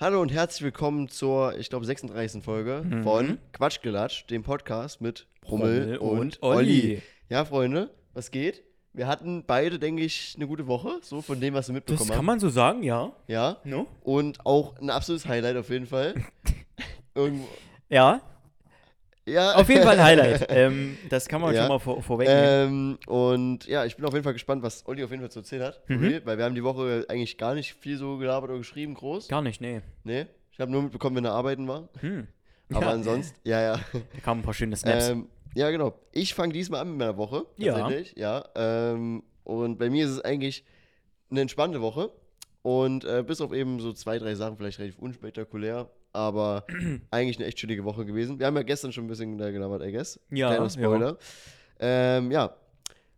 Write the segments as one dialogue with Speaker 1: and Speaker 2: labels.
Speaker 1: Hallo und herzlich willkommen zur, ich glaube, 36. Folge
Speaker 2: Mhm.
Speaker 1: von Quatschgelatsch, dem Podcast mit Brummel,
Speaker 2: Brummel
Speaker 1: und,
Speaker 2: und
Speaker 1: Olli.
Speaker 2: Olli.
Speaker 1: Ja, Freunde, was geht? Wir hatten beide, denke ich, eine gute Woche, so von dem, was wir
Speaker 2: Das
Speaker 1: mitbekommen
Speaker 2: kann
Speaker 1: haben.
Speaker 2: man so sagen, ja.
Speaker 1: Ja,
Speaker 2: No?
Speaker 1: und auch ein absolutes Highlight auf jeden Fall. Irgendwo.
Speaker 2: Ja,
Speaker 1: Ja,
Speaker 2: auf jeden Fall ein Highlight. ähm, das kann man
Speaker 1: Ja.
Speaker 2: schon mal vor, vorwegnehmen.
Speaker 1: Ähm, und ja, ich bin auf jeden Fall gespannt, was Olli auf jeden Fall zu erzählen hat.
Speaker 2: Mhm.
Speaker 1: Weil wir haben die Woche eigentlich gar nicht viel so gelabert oder geschrieben, groß.
Speaker 2: Gar nicht, nee.
Speaker 1: Nee, ich habe nur mitbekommen, wenn er arbeiten war.
Speaker 2: Hm.
Speaker 1: Aber
Speaker 2: Ja.
Speaker 1: ansonsten, ja, ja.
Speaker 2: Da kamen ein paar schöne Snaps.
Speaker 1: Ähm, ja, genau. Ich fange diesmal an mit meiner Woche.
Speaker 2: Ja.
Speaker 1: Tatsächlich, ja. Ähm, und bei mir ist es eigentlich eine entspannte Woche. Und äh, bis auf eben so zwei, drei Sachen vielleicht relativ unspektakulär, aber eigentlich eine echt chillige Woche gewesen. Wir haben ja gestern schon ein bisschen da gelabert, I guess.
Speaker 2: Ja,
Speaker 1: Kleiner. Spoiler. Ja. Ähm, ja,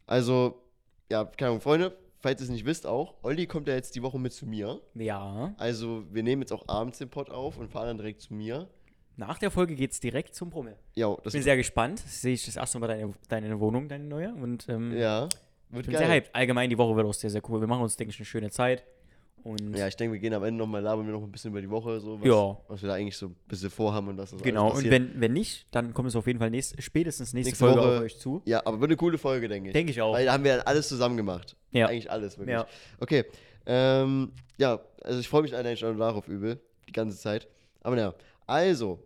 Speaker 1: also, ja, keine Ahnung, Freunde, falls ihr es nicht wisst auch, Olli kommt ja jetzt die Woche mit zu mir.
Speaker 2: ja.
Speaker 1: Also, wir nehmen jetzt auch abends den Pod auf und fahren dann direkt zu mir.
Speaker 2: Nach der Folge geht's direkt zum Brummel.
Speaker 1: Ja, das
Speaker 2: bin sehr gespannt. Sehe ich das erste Mal deine, deine Wohnung, deine neue. Und ähm,
Speaker 1: ja,
Speaker 2: ich
Speaker 1: wird
Speaker 2: bin
Speaker 1: geil.
Speaker 2: sehr hyped. Allgemein, die Woche wird auch sehr, sehr cool. Wir machen uns, denke ich, eine schöne Zeit. Und
Speaker 1: Ja, ich denke, wir gehen am Ende nochmal labern wir noch ein bisschen über die Woche, so was,
Speaker 2: Ja.
Speaker 1: was wir da eigentlich so ein bisschen vorhaben und was das
Speaker 2: genau. Und wenn, wenn nicht, dann kommt es auf jeden Fall nächst, spätestens nächste,
Speaker 1: Nächste
Speaker 2: Folge
Speaker 1: Woche.
Speaker 2: auf euch zu.
Speaker 1: Ja, aber wird eine coole Folge, denke ich.
Speaker 2: Denke ich auch.
Speaker 1: Weil da haben wir alles zusammen gemacht.
Speaker 2: Ja.
Speaker 1: Eigentlich alles, wirklich.
Speaker 2: Ja.
Speaker 1: Okay. Ähm, ja, also ich freue mich eigentlich schon darauf übel, die ganze Zeit. Aber naja, also,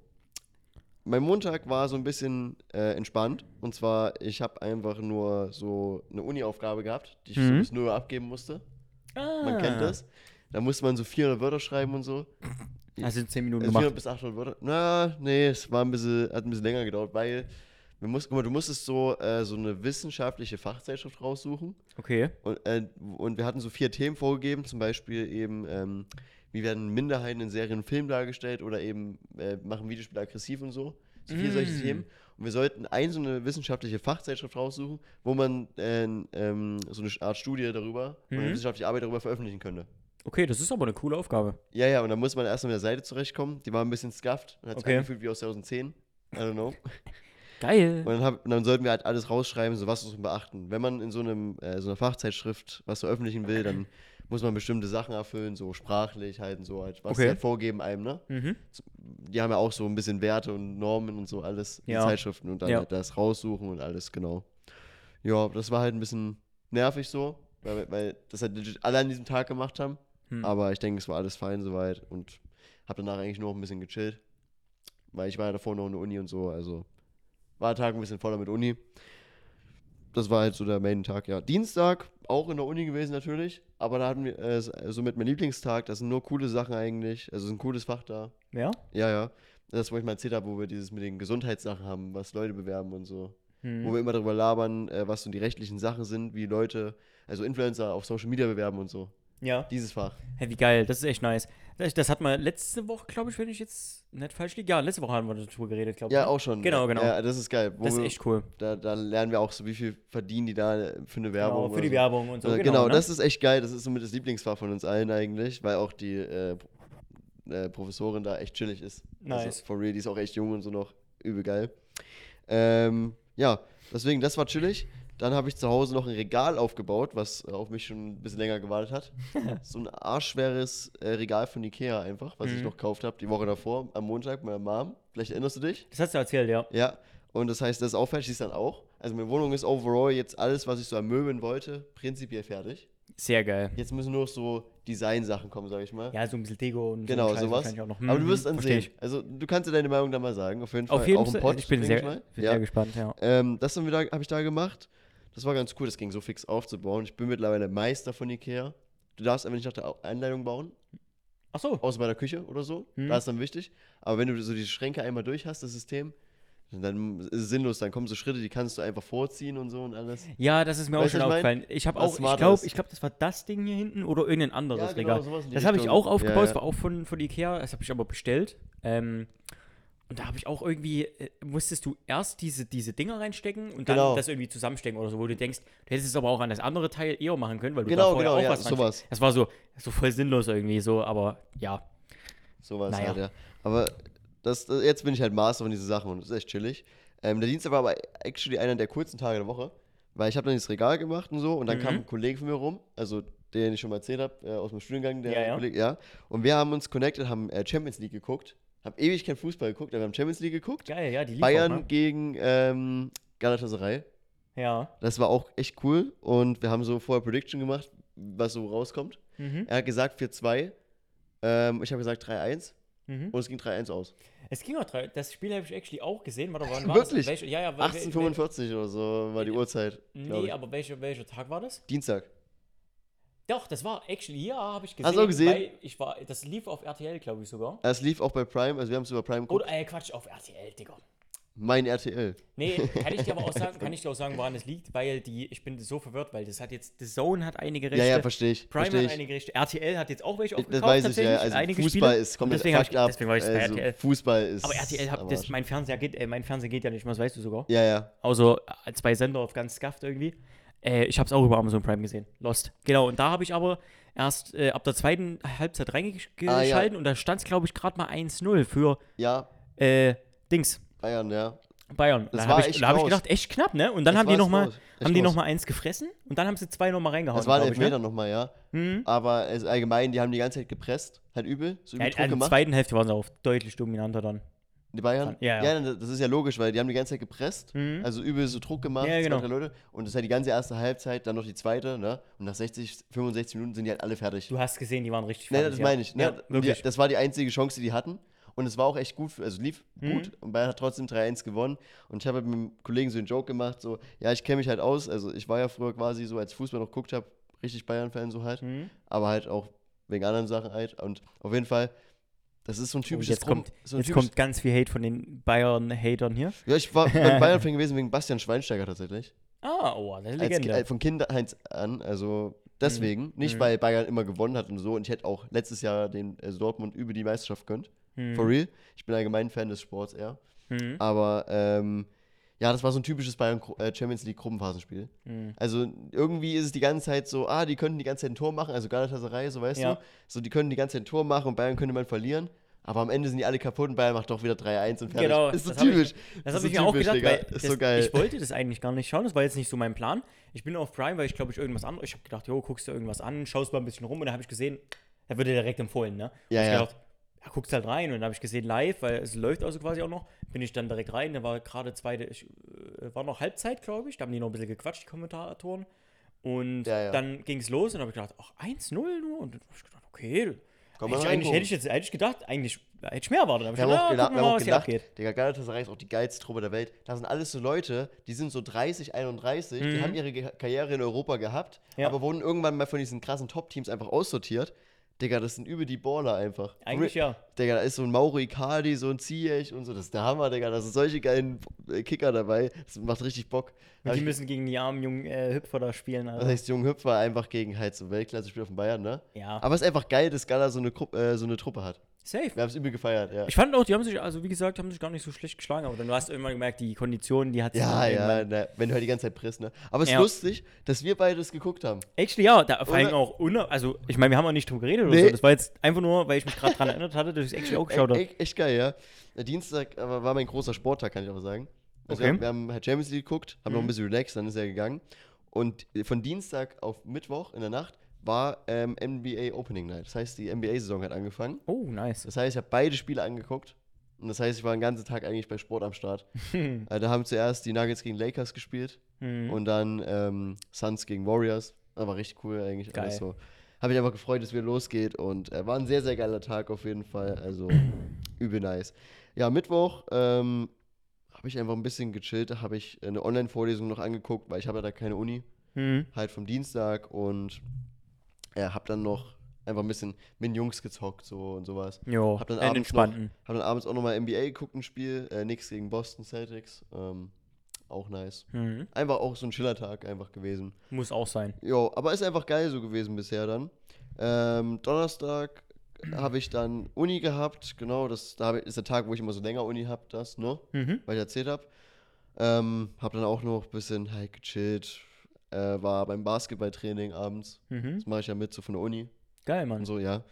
Speaker 1: mein Montag war so ein bisschen äh, entspannt. Und zwar, ich habe einfach nur so eine Uni-Aufgabe gehabt, die ich so
Speaker 2: Mhm.
Speaker 1: bis 0 Uhr abgeben musste. Man
Speaker 2: Ah.
Speaker 1: kennt das. Da musste man so 400 Wörter schreiben und so.
Speaker 2: Du in 10 Minuten
Speaker 1: Also
Speaker 2: gemacht.
Speaker 1: 400 bis 800 Wörter. Na, nee, es war ein bisschen, hat ein bisschen länger gedauert, weil wir mussten, guck mal, du musstest so, äh, so eine wissenschaftliche Fachzeitschrift raussuchen.
Speaker 2: Okay.
Speaker 1: Und, äh, und wir hatten so vier Themen vorgegeben, zum Beispiel eben, ähm, wie werden Minderheiten in Serien und Filmen dargestellt oder eben äh, machen Videospiele aggressiv und so. So vier solche
Speaker 2: Mm.
Speaker 1: Themen. Und wir sollten ein so eine wissenschaftliche Fachzeitschrift raussuchen, wo man äh, ähm, so eine Art Studie darüber, oder eine
Speaker 2: Mhm.
Speaker 1: wissenschaftliche Arbeit darüber veröffentlichen könnte.
Speaker 2: Okay, das ist aber eine coole Aufgabe.
Speaker 1: Ja, ja, und dann muss man erst mit der Seite zurechtkommen. Die war ein bisschen scuffed und hat sich
Speaker 2: Okay.
Speaker 1: angefühlt wie aus 2010. I don't know.
Speaker 2: Geil.
Speaker 1: Und dann, hab, und dann sollten wir halt alles rausschreiben, so was muss man beachten. Wenn man in so, einem, äh, so einer Fachzeitschrift was veröffentlichen will, dann muss man bestimmte Sachen erfüllen, so sprachlich halt und so, halt, was
Speaker 2: Okay.
Speaker 1: sie halt vorgeben einem, ne?
Speaker 2: Mhm.
Speaker 1: Die haben ja auch so ein bisschen Werte und Normen und so alles,
Speaker 2: Ja.
Speaker 1: Zeitschriften und dann
Speaker 2: Ja.
Speaker 1: halt das raussuchen und alles, genau. Ja, das war halt ein bisschen nervig so, weil, weil das halt alle an diesem Tag gemacht haben.
Speaker 2: Hm.
Speaker 1: Aber ich denke, es war alles fein soweit und habe danach eigentlich nur noch ein bisschen gechillt. Weil ich war ja davor noch in der Uni und so, also war der Tag ein bisschen voller mit Uni. Das war halt so der Main-Tag, ja. Dienstag auch in der Uni gewesen natürlich, aber da hatten wir äh, somit mein Lieblingstag, das sind nur coole Sachen eigentlich, also es ist ein cooles Fach da.
Speaker 2: Ja?
Speaker 1: Ja, ja. Das, wo ich mal erzählt habe, wo wir dieses mit den Gesundheitssachen haben, was Leute bewerben und so. Wo
Speaker 2: Mhm.
Speaker 1: wir immer darüber labern, äh, was so die rechtlichen Sachen sind, wie Leute, also Influencer auf Social Media bewerben und so.
Speaker 2: Ja.
Speaker 1: Dieses Fach.
Speaker 2: Hey, wie geil, das ist echt nice. Das, das hat man letzte Woche, glaube ich, wenn ich jetzt nicht falsch liege. Ja, letzte Woche haben wir darüber geredet, glaube ich.
Speaker 1: Ja,
Speaker 2: ne?
Speaker 1: auch schon.
Speaker 2: Genau, genau.
Speaker 1: Ja, das ist geil. Wo
Speaker 2: Das ist
Speaker 1: wir-
Speaker 2: echt cool.
Speaker 1: Da, da lernen wir auch so, wie viel verdienen die da für eine Werbung.
Speaker 2: Genau, für die
Speaker 1: so.
Speaker 2: Werbung und so.
Speaker 1: Äh,
Speaker 2: genau,
Speaker 1: genau,
Speaker 2: ne?
Speaker 1: das ist echt geil. Das ist somit das Lieblingsfach von uns allen eigentlich, weil auch die äh, äh, Professorin da echt chillig ist.
Speaker 2: Nice.
Speaker 1: Also, for real, die ist auch echt jung und so noch. Übel geil. Ähm, ja, deswegen, das war chillig. Dann habe ich zu Hause noch ein Regal aufgebaut, was äh, auf mich schon ein bisschen länger gewartet hat. so ein arschschweres äh, Regal von Ikea einfach, was ich
Speaker 2: Mhm.
Speaker 1: noch gekauft habe die Woche davor, am Montag mit meiner Mom. Vielleicht erinnerst du dich?
Speaker 2: Das hast du erzählt, ja.
Speaker 1: Ja, und das heißt, das ist auch fertig, ist dann auch. Also meine Wohnung ist overall jetzt alles, was ich so an Möbeln wollte, prinzipiell fertig.
Speaker 2: Sehr geil.
Speaker 1: Jetzt müssen nur noch so Design-Sachen kommen, sag ich mal.
Speaker 2: Ja, so ein bisschen Deko und
Speaker 1: genau,
Speaker 2: so
Speaker 1: sowas.
Speaker 2: auch noch.
Speaker 1: Aber du
Speaker 2: Mhm,
Speaker 1: wirst dann sehen. Also du kannst dir deine Meinung dann mal sagen, auf jeden Fall.
Speaker 2: Auf jeden Fall. Ich bin sehr,
Speaker 1: mal.
Speaker 2: bin
Speaker 1: ja.
Speaker 2: sehr gespannt, ja.
Speaker 1: Ähm, das habe hab ich da gemacht. Das war ganz cool, das ging so fix aufzubauen. Ich bin mittlerweile Meister von Ikea. Du darfst einfach nicht nach der Einleitung bauen,
Speaker 2: Ach so.
Speaker 1: außer bei der Küche oder so.
Speaker 2: Hm.
Speaker 1: Da ist dann wichtig. Aber wenn du so die Schränke einmal durch hast, das System, dann ist es sinnlos. Dann kommen so Schritte, die kannst du einfach vorziehen und so und alles.
Speaker 2: Ja, das ist mir auch
Speaker 1: Weißt du,
Speaker 2: schon
Speaker 1: ich
Speaker 2: aufgefallen. Ich habe auch, ich glaube, ich glaube, das war das Ding hier hinten oder irgendein anderes
Speaker 1: Ja, genau,
Speaker 2: Regal. Das habe ich auch aufgebaut,
Speaker 1: Ja,
Speaker 2: das
Speaker 1: ja.
Speaker 2: war auch von, von Ikea, das habe ich aber bestellt. Ähm, und da habe ich auch irgendwie, äh, musstest du erst diese, diese Dinger reinstecken und dann
Speaker 1: Genau.
Speaker 2: das irgendwie zusammenstecken oder so, wo du denkst, du hättest es aber auch an das andere Teil eher machen können, weil du
Speaker 1: Genau,
Speaker 2: da vorher
Speaker 1: genau,
Speaker 2: auch
Speaker 1: ja,
Speaker 2: was
Speaker 1: sowas.
Speaker 2: Das war so, so voll sinnlos irgendwie so, aber ja.
Speaker 1: Sowas
Speaker 2: Naja.
Speaker 1: halt, ja. Aber das, das, jetzt bin ich halt Master von diesen Sachen und das ist echt chillig. Ähm, der Dienstag war aber actually einer der kurzen Tage der Woche, weil ich habe dann dieses Regal gemacht und so und dann
Speaker 2: Mhm.
Speaker 1: kam ein Kollege von mir rum, also den ich schon mal erzählt habe, äh, aus dem Studiengang, der
Speaker 2: Ja, ja.
Speaker 1: Kollege, ja. Und wir haben uns connected, haben äh, Champions League geguckt. Haben ewig kein Fußball geguckt, aber wir haben Champions League geguckt.
Speaker 2: Geil, ja, die lief
Speaker 1: Bayern
Speaker 2: Auch, ne?
Speaker 1: gegen ähm, Galatasaray.
Speaker 2: Ja.
Speaker 1: Das war auch echt cool. Und wir haben so vorher Prediction gemacht, was so rauskommt.
Speaker 2: Mhm.
Speaker 1: Er hat gesagt 4-2. Ähm, ich habe gesagt 3-1.
Speaker 2: Mhm.
Speaker 1: Und es ging 3-1 aus.
Speaker 2: Es ging auch drei. Das Spiel habe ich actually auch gesehen. Warte, wann war
Speaker 1: Wirklich?
Speaker 2: Das? Ja, ja, wel- wel-
Speaker 1: 1845 oder so war die Uhrzeit.
Speaker 2: Nee, aber welcher, welcher Tag war das?
Speaker 1: Dienstag.
Speaker 2: Doch, das war actually, ja, habe ich gesehen.
Speaker 1: Hast du auch gesehen?
Speaker 2: Weil ich war, das lief auf RTL, glaube ich sogar.
Speaker 1: Es lief auch bei Prime, also wir haben es über Prime geguckt.
Speaker 2: Oder, äh, Quatsch, auf RTL, Digga.
Speaker 1: Mein RTL.
Speaker 2: Nee, kann ich dir aber auch sagen, kann ich dir auch sagen, woran es liegt, weil die, ich bin so verwirrt, weil das hat jetzt, The Zone hat einige Rechte.
Speaker 1: Ja, ja, verstehe ich.
Speaker 2: Prime
Speaker 1: versteh
Speaker 2: hat
Speaker 1: ich.
Speaker 2: einige Rechte. RTL hat jetzt auch welche
Speaker 1: Das
Speaker 2: aufgekauft,
Speaker 1: weiß ich ja. Also
Speaker 2: einige
Speaker 1: Fußball
Speaker 2: Spiele.
Speaker 1: ist komplett
Speaker 2: deswegen hab ich,
Speaker 1: up.
Speaker 2: deswegen war ich bei
Speaker 1: also
Speaker 2: RTL.
Speaker 1: Fußball ist.
Speaker 2: Aber RTL, hat, das, mein Fernseher geht, äh, mein Fernseher geht ja nicht mehr, das weißt du sogar.
Speaker 1: Ja, ja.
Speaker 2: Also äh, zwei Sender auf ganz scuffed irgendwie. Äh, ich habe es auch über Amazon Prime gesehen. Lost. Genau, und da habe ich aber erst äh, ab der zweiten Halbzeit reingeschalten
Speaker 1: Ah, ja.
Speaker 2: und da stand es, glaube ich, gerade mal 1-0 für
Speaker 1: Ja,
Speaker 2: äh, Dings.
Speaker 1: Bayern, ja.
Speaker 2: Bayern.
Speaker 1: Das
Speaker 2: da habe ich, da hab ich gedacht, echt knapp, ne? Und dann
Speaker 1: Das
Speaker 2: haben die
Speaker 1: war
Speaker 2: noch mal, eins gefressen und dann haben sie zwei noch mal reingehauen.
Speaker 1: Das war ein
Speaker 2: glaub ich,
Speaker 1: Elfmeter
Speaker 2: ne?
Speaker 1: nochmal, ja.
Speaker 2: Mhm.
Speaker 1: Aber also allgemein, die haben die ganze Zeit gepresst. Halt übel. So
Speaker 2: Ja,
Speaker 1: übel
Speaker 2: in der zweiten Hälfte waren sie auch deutlich dominanter dann.
Speaker 1: Die Bayern?
Speaker 2: Ja, ja.
Speaker 1: das ist ja logisch, weil die haben die ganze Zeit gepresst.
Speaker 2: Mhm.
Speaker 1: Also übel so Druck gemacht,
Speaker 2: Ja, genau.
Speaker 1: zwei, Leute. Und das ist halt die ganze erste Halbzeit, dann noch die zweite, ne? Und nach 60, 65 Minuten sind die halt alle fertig.
Speaker 2: Du hast gesehen, die waren richtig fertig,
Speaker 1: das
Speaker 2: ja.
Speaker 1: meine ich. Ne?
Speaker 2: Ja.
Speaker 1: Die, das war die einzige Chance, die die hatten. Und es war auch echt gut, also lief
Speaker 2: Mhm.
Speaker 1: gut. Und Bayern hat trotzdem 3-1 gewonnen. Und ich habe halt mit einem Kollegen so einen Joke gemacht, so, ja, ich kenne mich halt aus. Also ich war ja früher quasi so, als Fußball noch geguckt habe, richtig Bayern-Fan so halt.
Speaker 2: Mhm.
Speaker 1: Aber halt auch wegen anderen Sachen halt. Und auf jeden Fall, das ist so ein
Speaker 2: Oh,
Speaker 1: typisches
Speaker 2: jetzt kommt,
Speaker 1: so ein
Speaker 2: jetzt
Speaker 1: typisch-
Speaker 2: kommt ganz viel Hate von den Bayern-Hatern hier.
Speaker 1: Ja, ich war beim Bayern-Fan gewesen wegen Bastian Schweinsteiger tatsächlich.
Speaker 2: Ah, oh, das ist
Speaker 1: Als,
Speaker 2: Legende.
Speaker 1: äh, von Kindheit an, also deswegen. Nicht,
Speaker 2: Mhm.
Speaker 1: weil Bayern immer gewonnen hat und so. Und ich hätte auch letztes Jahr den also Dortmund über die Meisterschaft gönnt.
Speaker 2: Mhm.
Speaker 1: For real. Ich bin allgemein Fan des Sports eher.
Speaker 2: Mhm.
Speaker 1: Aber ähm, ja, das war so ein typisches Bayern äh, Champions League Gruppenphasenspiel.
Speaker 2: Mhm.
Speaker 1: Also irgendwie ist es die ganze Zeit so, ah, die könnten die ganze Zeit ein Tor machen, also Galatasaray, so weißt
Speaker 2: Ja.
Speaker 1: du. So, die können die ganze Zeit ein Tor machen und Bayern könnte man verlieren. Aber am Ende sind die alle kaputt und Bayern macht doch wieder 3-1 und fertig.
Speaker 2: Genau,
Speaker 1: ist so
Speaker 2: das hab ich-
Speaker 1: typisch.
Speaker 2: Das habe
Speaker 1: so
Speaker 2: ich mir auch
Speaker 1: typisch,
Speaker 2: gedacht,
Speaker 1: Digga.
Speaker 2: weil das,
Speaker 1: so
Speaker 2: ich wollte das eigentlich gar nicht schauen, das war jetzt nicht so mein Plan. Ich bin auf Prime, weil ich glaube ich irgendwas anderes, ich habe gedacht, jo, guckst du irgendwas an, schaust mal ein bisschen rum und da habe ich gesehen, wird dir direkt empfohlen, ne?
Speaker 1: Ja,
Speaker 2: ich
Speaker 1: ja.
Speaker 2: gedacht, ja, guckst halt rein und dann habe ich gesehen live, weil es läuft also quasi auch noch, bin ich dann direkt rein, da war gerade zweite, ich, äh, war noch Halbzeit, glaube ich, da haben die noch ein bisschen gequatscht, die Kommentatoren. Und
Speaker 1: Ja, ja.
Speaker 2: dann ging es los und habe ich gedacht, ach, 1-0 nur? Und dann habe ich gedacht, okay, eigentlich, eigentlich hätte ich jetzt eigentlich gedacht, eigentlich hätte ich mehr erwartet. Aber
Speaker 1: Wir
Speaker 2: ich
Speaker 1: haben auch,
Speaker 2: gedacht,
Speaker 1: wir haben auch gedacht. Digga, Galatasaray ist auch die geilste Truppe der Welt. Da sind alles so Leute, die sind so 30, 31, die
Speaker 2: Mhm.
Speaker 1: haben ihre Karriere in Europa gehabt,
Speaker 2: Ja.
Speaker 1: aber wurden irgendwann mal von diesen krassen Top-Teams einfach aussortiert. Digga, das sind über die Baller einfach.
Speaker 2: Eigentlich ja.
Speaker 1: Digga, da ist so ein Mauro Icardi, so ein Ziyech und so. Das ist der Hammer, Digga. Da sind solche geilen äh, Kicker dabei. Das macht richtig Bock.
Speaker 2: Und die müssen gegen die armen jungen äh, Hüpfer da spielen.
Speaker 1: Das
Speaker 2: Also.
Speaker 1: heißt, Jung Hüpfer einfach gegen halt so Weltklasse-Spieler von Bayern, ne?
Speaker 2: Ja,
Speaker 1: Aber es ist einfach geil, dass Gala so eine, Gruppe, äh, so eine Truppe hat.
Speaker 2: Safe.
Speaker 1: Wir haben es übel gefeiert, ja.
Speaker 2: Ich fand auch, die haben sich, also wie gesagt, haben sich gar nicht so schlecht geschlagen, aber dann du hast irgendwann gemerkt, die Konditionen, die hat sich
Speaker 1: Ja, ja, na, wenn du halt die ganze Zeit presst, ne? Aber es ist
Speaker 2: Ja.
Speaker 1: lustig, dass wir beide das geguckt haben.
Speaker 2: Actually, ja, da, vor allem
Speaker 1: Oder-
Speaker 2: auch, ohne, also ich meine, wir haben auch nicht drüber geredet oder
Speaker 1: Nee.
Speaker 2: so. Das war jetzt einfach nur, weil ich mich gerade dran erinnert hatte, dass ich es actually auch geschaut
Speaker 1: E
Speaker 2: habe.
Speaker 1: echt, echt geil, ja. Der Dienstag aber war mein großer Sporttag, kann ich aber sagen. Also
Speaker 2: Okay.
Speaker 1: wir, haben, wir haben halt Champions League geguckt, haben noch
Speaker 2: Mhm.
Speaker 1: ein bisschen relaxed, dann ist er gegangen. Und von Dienstag auf Mittwoch in der Nacht war ähm, NBA Opening Night. Das heißt, die NBA-Saison hat angefangen.
Speaker 2: Oh, nice.
Speaker 1: Das heißt, ich habe beide Spiele angeguckt. Und das heißt, ich war den ganzen Tag eigentlich bei Sport am Start. äh, da haben zuerst die Nuggets gegen Lakers gespielt
Speaker 2: Mhm.
Speaker 1: und dann ähm, Suns gegen Warriors. Das war richtig cool eigentlich.
Speaker 2: Geil.
Speaker 1: Alles so. Habe ich einfach gefreut, dass es wieder losgeht und äh, war ein sehr, sehr geiler Tag auf jeden Fall. Also übel nice. Ja, Mittwoch ähm, habe ich einfach ein bisschen gechillt. Da habe ich eine Online-Vorlesung noch angeguckt, weil ich habe ja da keine Uni.
Speaker 2: Mhm.
Speaker 1: Halt vom Dienstag und ja, habe dann noch einfach ein bisschen mit den Jungs gezockt so und sowas.
Speaker 2: Jo,
Speaker 1: Hab dann abends noch-
Speaker 2: entspannten.
Speaker 1: Habe dann abends auch nochmal NBA geguckt, ein Spiel. Äh, nix gegen Boston Celtics. Ähm, auch nice.
Speaker 2: Mhm.
Speaker 1: Einfach auch so ein Chillertag einfach gewesen.
Speaker 2: Muss auch sein.
Speaker 1: Jo, aber ist einfach geil so gewesen bisher dann. Ähm, Donnerstag habe ich dann Uni gehabt, genau, das da hab ist der Tag, wo ich immer so länger Uni habe, das, ne?
Speaker 2: Mhm.
Speaker 1: Weil ich erzählt habe. Ähm, hab dann auch noch ein bisschen halt gechillt, äh, war beim Basketballtraining abends.
Speaker 2: Mhm.
Speaker 1: Das mache ich ja mit, so von der Uni
Speaker 2: Geil, Mann.
Speaker 1: und so, ja.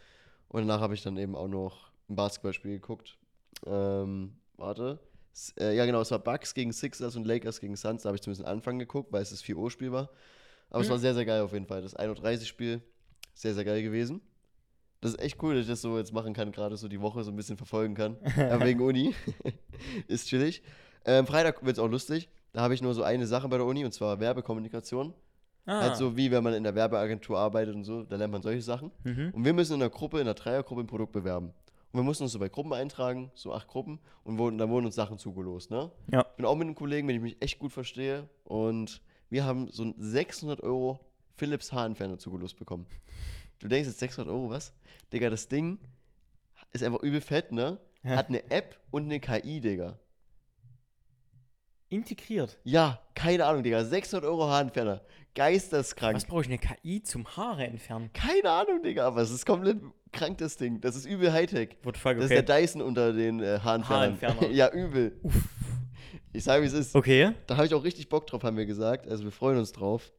Speaker 1: Und danach habe ich dann eben auch noch ein Basketballspiel geguckt. Ähm, warte. S äh, ja, genau, es war Bucks gegen Sixers und Lakers gegen Suns. Da habe ich zumindest Anfang geguckt, weil es das 4 Uhr Spiel war. Aber es
Speaker 2: Mhm.
Speaker 1: war sehr, sehr geil auf jeden Fall. Das 31-Spiel Sehr, sehr geil gewesen. Das ist echt cool, dass ich das so jetzt machen kann, gerade so die Woche so ein bisschen verfolgen kann. Aber wegen Uni. ist chillig. Ähm, Freitag wird es auch lustig. Da habe ich nur so eine Sache bei der Uni und zwar Werbekommunikation.
Speaker 2: Ah.
Speaker 1: Halt so wie wenn man in der Werbeagentur arbeitet und so, da lernt man solche Sachen.
Speaker 2: Mhm.
Speaker 1: Und wir müssen in einer Gruppe, in einer Dreiergruppe ein Produkt bewerben. Und wir mussten uns so bei Gruppen eintragen, so acht Gruppen, und wurden, da wurden uns Sachen zugelost, ne?
Speaker 2: Ja.
Speaker 1: Ich bin auch mit einem Kollegen, mit dem ich mich echt gut verstehe. Und wir haben so einen 600 Euro Philips Haarentferner zugelost bekommen. Du denkst jetzt 600 Euro, was? Digga, das Ding ist einfach übel fett, ne?
Speaker 2: Ja.
Speaker 1: Hat eine App und eine KI, Digga.
Speaker 2: Integriert.
Speaker 1: Ja, keine Ahnung, Digga. 600 Euro Haarentferner. Geisteskrank.
Speaker 2: Was brauche ich eine KI zum Haare entfernen?
Speaker 1: Keine Ahnung, Digga, aber es ist komplett krank, das Ding. Das ist übel Hightech.
Speaker 2: Voll
Speaker 1: Das
Speaker 2: okay.
Speaker 1: ist der Dyson unter den äh, Haarentfernern.
Speaker 2: Haarentferner.
Speaker 1: ja, übel. Ich sage, wie es ist.
Speaker 2: Okay.
Speaker 1: Da habe ich auch richtig Bock drauf, haben wir gesagt. Also wir freuen uns drauf.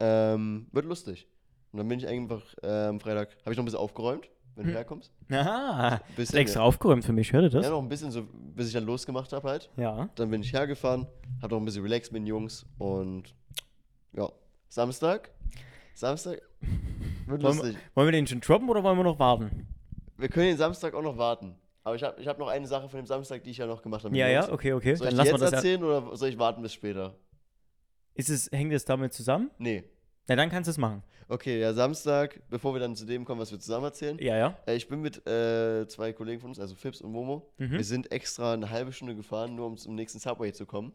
Speaker 1: Ähm, wird lustig. Und dann bin ich einfach am Freitag, habe ich noch ein bisschen aufgeräumt, wenn du
Speaker 2: Hm.
Speaker 1: herkommst.
Speaker 2: Aha.
Speaker 1: Bisschen,
Speaker 2: Extra aufgeräumt für mich, hört ihr das?
Speaker 1: Ja, noch ein bisschen so, bis ich dann losgemacht habe halt.
Speaker 2: Ja.
Speaker 1: Dann bin ich hergefahren, habe noch ein bisschen relaxed mit den Jungs und ja, Samstag. Samstag wird
Speaker 2: Wollen
Speaker 1: lustig.
Speaker 2: Wollen wir den schon droppen oder wollen wir noch warten?
Speaker 1: Wir können den Samstag auch noch warten. Aber ich habe ich hab noch eine Sache von dem Samstag, die ich ja noch gemacht habe.
Speaker 2: Ja, ja,
Speaker 1: Jungs.
Speaker 2: okay, okay.
Speaker 1: Soll
Speaker 2: Dann
Speaker 1: ich
Speaker 2: lassen wir
Speaker 1: jetzt
Speaker 2: das ja.
Speaker 1: erzählen oder soll ich warten bis später?
Speaker 2: Ist es, hängt es damit zusammen?
Speaker 1: Nee.
Speaker 2: Na, dann kannst du es machen.
Speaker 1: Okay, ja, Samstag, bevor wir dann zu dem kommen, was wir zusammen erzählen.
Speaker 2: Ja, ja.
Speaker 1: Äh, ich bin mit äh, zwei Kollegen von uns, also Fips und Momo.
Speaker 2: Mhm.
Speaker 1: Wir sind extra eine halbe Stunde gefahren, nur um zum nächsten Subway zu kommen.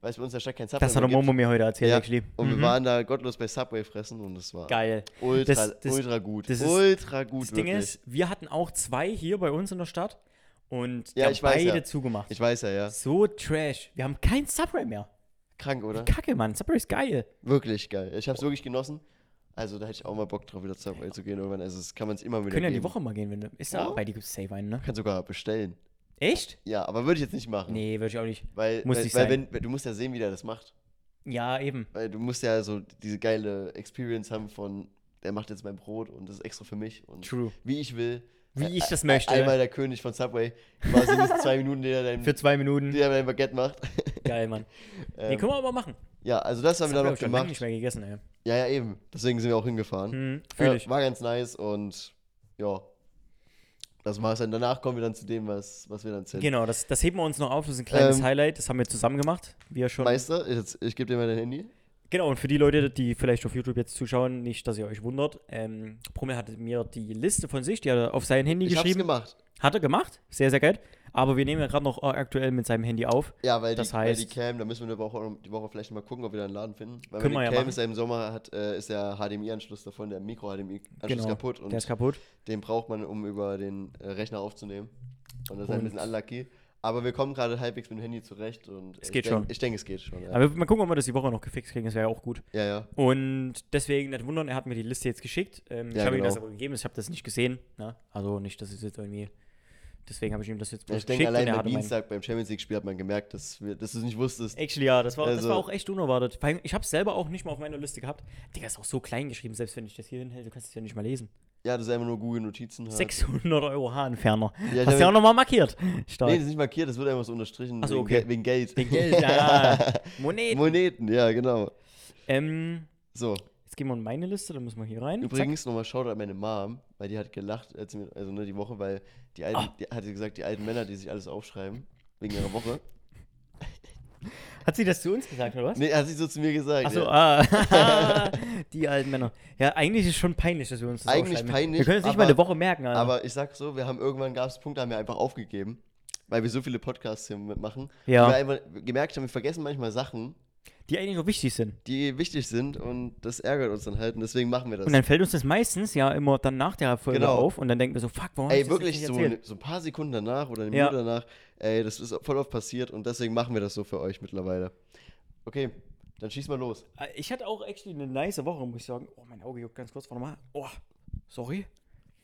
Speaker 1: Weil es bei uns in der Stadt kein Subway
Speaker 2: Das hat
Speaker 1: mehr gibt.
Speaker 2: Momo mir heute erzählt,
Speaker 1: Ja,
Speaker 2: actually.
Speaker 1: Und
Speaker 2: Mhm.
Speaker 1: wir waren da gottlos bei Subway fressen und das war
Speaker 2: Geil.
Speaker 1: ultra,
Speaker 2: Das- das-
Speaker 1: ultra gut.
Speaker 2: das ist-
Speaker 1: ultra gut,
Speaker 2: Das Ding
Speaker 1: wirklich.
Speaker 2: ist, wir hatten auch zwei hier bei uns in der Stadt und die
Speaker 1: Ja,
Speaker 2: haben
Speaker 1: ich weiß,
Speaker 2: beide
Speaker 1: ja.
Speaker 2: zugemacht.
Speaker 1: Ich weiß ja, ja.
Speaker 2: So trash. Wir haben kein Subway mehr.
Speaker 1: Krank, oder?
Speaker 2: Kacke, Mann. Subway ist geil.
Speaker 1: Wirklich geil. Ich hab's wirklich genossen. Also da hätte ich auch mal Bock drauf, wieder zur Subway zu gehen irgendwann. Also das kann man es immer wieder
Speaker 2: Können ja die. Woche mal gehen, wenn du. Ist
Speaker 1: Ja.
Speaker 2: bei dir gibt's Safe einen, ne?
Speaker 1: Kann sogar bestellen.
Speaker 2: Echt?
Speaker 1: Ja, aber würde ich jetzt nicht machen.
Speaker 2: Nee, würde ich auch nicht.
Speaker 1: Weil,
Speaker 2: Muss
Speaker 1: weil,
Speaker 2: nicht
Speaker 1: weil
Speaker 2: sein.
Speaker 1: wenn, du musst ja sehen, wie der das macht.
Speaker 2: Ja, eben.
Speaker 1: Weil du musst ja so diese geile Experience haben von, der macht jetzt mein Brot und das ist extra für mich und
Speaker 2: True.
Speaker 1: wie ich will.
Speaker 2: Wie ich das möchte.
Speaker 1: Einmal der König von Subway. Quasi diesen zwei Minuten, die er dein,
Speaker 2: Für zwei Minuten.
Speaker 1: die er dein Baguette macht.
Speaker 2: Geil, Mann. Nee,
Speaker 1: Ähm,
Speaker 2: können wir aber machen.
Speaker 1: ja, also das haben wir dann noch
Speaker 2: ich
Speaker 1: gemacht.
Speaker 2: nicht mehr gegessen, ey.
Speaker 1: Ja, ja, eben. Deswegen sind wir auch hingefahren.
Speaker 2: Hm,
Speaker 1: Äh,
Speaker 2: ich.
Speaker 1: War ganz nice und ja, das war's dann. Danach kommen wir dann zu dem, was, was wir dann erzählen.
Speaker 2: Genau, das, das heben wir uns noch auf. Das ist ein kleines
Speaker 1: Ähm,
Speaker 2: Highlight. Das haben wir zusammen gemacht. Wir schon.
Speaker 1: Meister, ich, ich gebe dir mal dein Handy.
Speaker 2: Genau, und für die Leute, die vielleicht auf YouTube jetzt zuschauen, nicht, dass ihr euch wundert, ähm, Brummel hat mir die Liste von sich, die hat er auf sein Handy
Speaker 1: Ich hab's
Speaker 2: geschrieben.
Speaker 1: gemacht.
Speaker 2: Hat er gemacht, sehr, sehr geil. Aber wir nehmen ja gerade noch äh, aktuell mit seinem Handy auf.
Speaker 1: Ja, weil,
Speaker 2: Das
Speaker 1: die, weil die
Speaker 2: heißt-
Speaker 1: Cam, da müssen wir eine Woche, die Woche vielleicht mal gucken, ob wir da einen Laden finden. Weil
Speaker 2: Können wir
Speaker 1: die
Speaker 2: ja
Speaker 1: Cam
Speaker 2: machen.
Speaker 1: ist ja im Sommer hat, äh, ist der HDMI-Anschluss davon, der Mikro-HDMI-Anschluss
Speaker 2: Genau,
Speaker 1: kaputt und
Speaker 2: Der ist kaputt.
Speaker 1: den braucht man, um über den äh, Rechner aufzunehmen. Und das ist ein bisschen unlucky. Aber wir kommen gerade halbwegs mit dem Handy zurecht und
Speaker 2: Es
Speaker 1: ich
Speaker 2: geht
Speaker 1: denk,
Speaker 2: schon.
Speaker 1: Ich denke, es geht schon. Ja,
Speaker 2: Aber mal gucken, ob wir das die Woche noch gefixt kriegen, das wäre ja auch gut.
Speaker 1: ja. ja.
Speaker 2: Und deswegen nicht wundern, er hat mir die Liste jetzt geschickt. Ähm, ich
Speaker 1: Ja,
Speaker 2: habe ihm
Speaker 1: genau.
Speaker 2: das aber gegeben, ich habe das nicht gesehen. Ne? Also nicht, dass es jetzt irgendwie. Deswegen habe ich ihm das jetzt
Speaker 1: Ja, ich denke, allein
Speaker 2: mein-
Speaker 1: Dienstag beim Champions League-Spiel hat man gemerkt, dass, wir, dass du es nicht wusstest.
Speaker 2: Actually, ja, das war, das
Speaker 1: Also-
Speaker 2: war auch echt unerwartet. Vor allem, Ich habe es selber auch nicht mal auf meiner Liste gehabt. Digga, ist auch so klein geschrieben, selbst wenn ich das hier hinhält, du kannst es ja nicht mal lesen.
Speaker 1: Ja, das ist einfach nur Google-Notizen. halt.
Speaker 2: 600 Euro Haarentferner.
Speaker 1: Ja,
Speaker 2: Hast du ja auch nochmal markiert. Stark.
Speaker 1: Nee, das ist nicht markiert, das wird einfach so unterstrichen.
Speaker 2: Ach so,
Speaker 1: wegen,
Speaker 2: okay.
Speaker 1: Ge- wegen Geld.
Speaker 2: Wegen Geld, ja. Moneten.
Speaker 1: Moneten, ja, genau.
Speaker 2: ähm,
Speaker 1: So,
Speaker 2: jetzt gehen wir in meine Liste, dann müssen wir hier rein.
Speaker 1: übrigens nochmal Shoutout an meine Mom, weil die hat gelacht, mir, also ne, die Woche, weil die alten,
Speaker 2: Ah.
Speaker 1: die, hat sie gesagt, die alten Männer, die sich alles aufschreiben, wegen ihrer Woche.
Speaker 2: Hat sie das zu uns gesagt, oder was?
Speaker 1: Nee, hat sie so zu mir gesagt.
Speaker 2: Achso,
Speaker 1: ja.
Speaker 2: ah. die alten Männer. Ja, eigentlich ist schon peinlich, dass wir uns das
Speaker 1: Eigentlich peinlich,
Speaker 2: Wir können es nicht
Speaker 1: aber-
Speaker 2: mal eine Woche merken, Alter.
Speaker 1: Aber ich sag so, wir haben irgendwann gab es Punkte, haben wir einfach aufgegeben, weil wir so viele Podcasts hier mitmachen.
Speaker 2: Ja.
Speaker 1: Und wir einfach gemerkt haben, wir vergessen manchmal Sachen,
Speaker 2: die eigentlich noch wichtig sind.
Speaker 1: die wichtig sind und das ärgert uns dann halt und deswegen machen wir das.
Speaker 2: Und dann fällt uns das meistens ja immer dann nach der Folge
Speaker 1: Genau.
Speaker 2: auf und dann denken wir so, fuck, warum
Speaker 1: Ey, wirklich
Speaker 2: nicht
Speaker 1: so, ne, so ein paar Sekunden danach oder eine
Speaker 2: Ja.
Speaker 1: Minute danach, ey, das ist voll oft passiert und deswegen machen wir das so für euch mittlerweile. Okay, dann schieß mal los.
Speaker 2: Äh, Ich hatte auch actually eine nice Woche, muss ich sagen. Oh, mein Auge juckt ganz kurz, warte mal. Oh, sorry.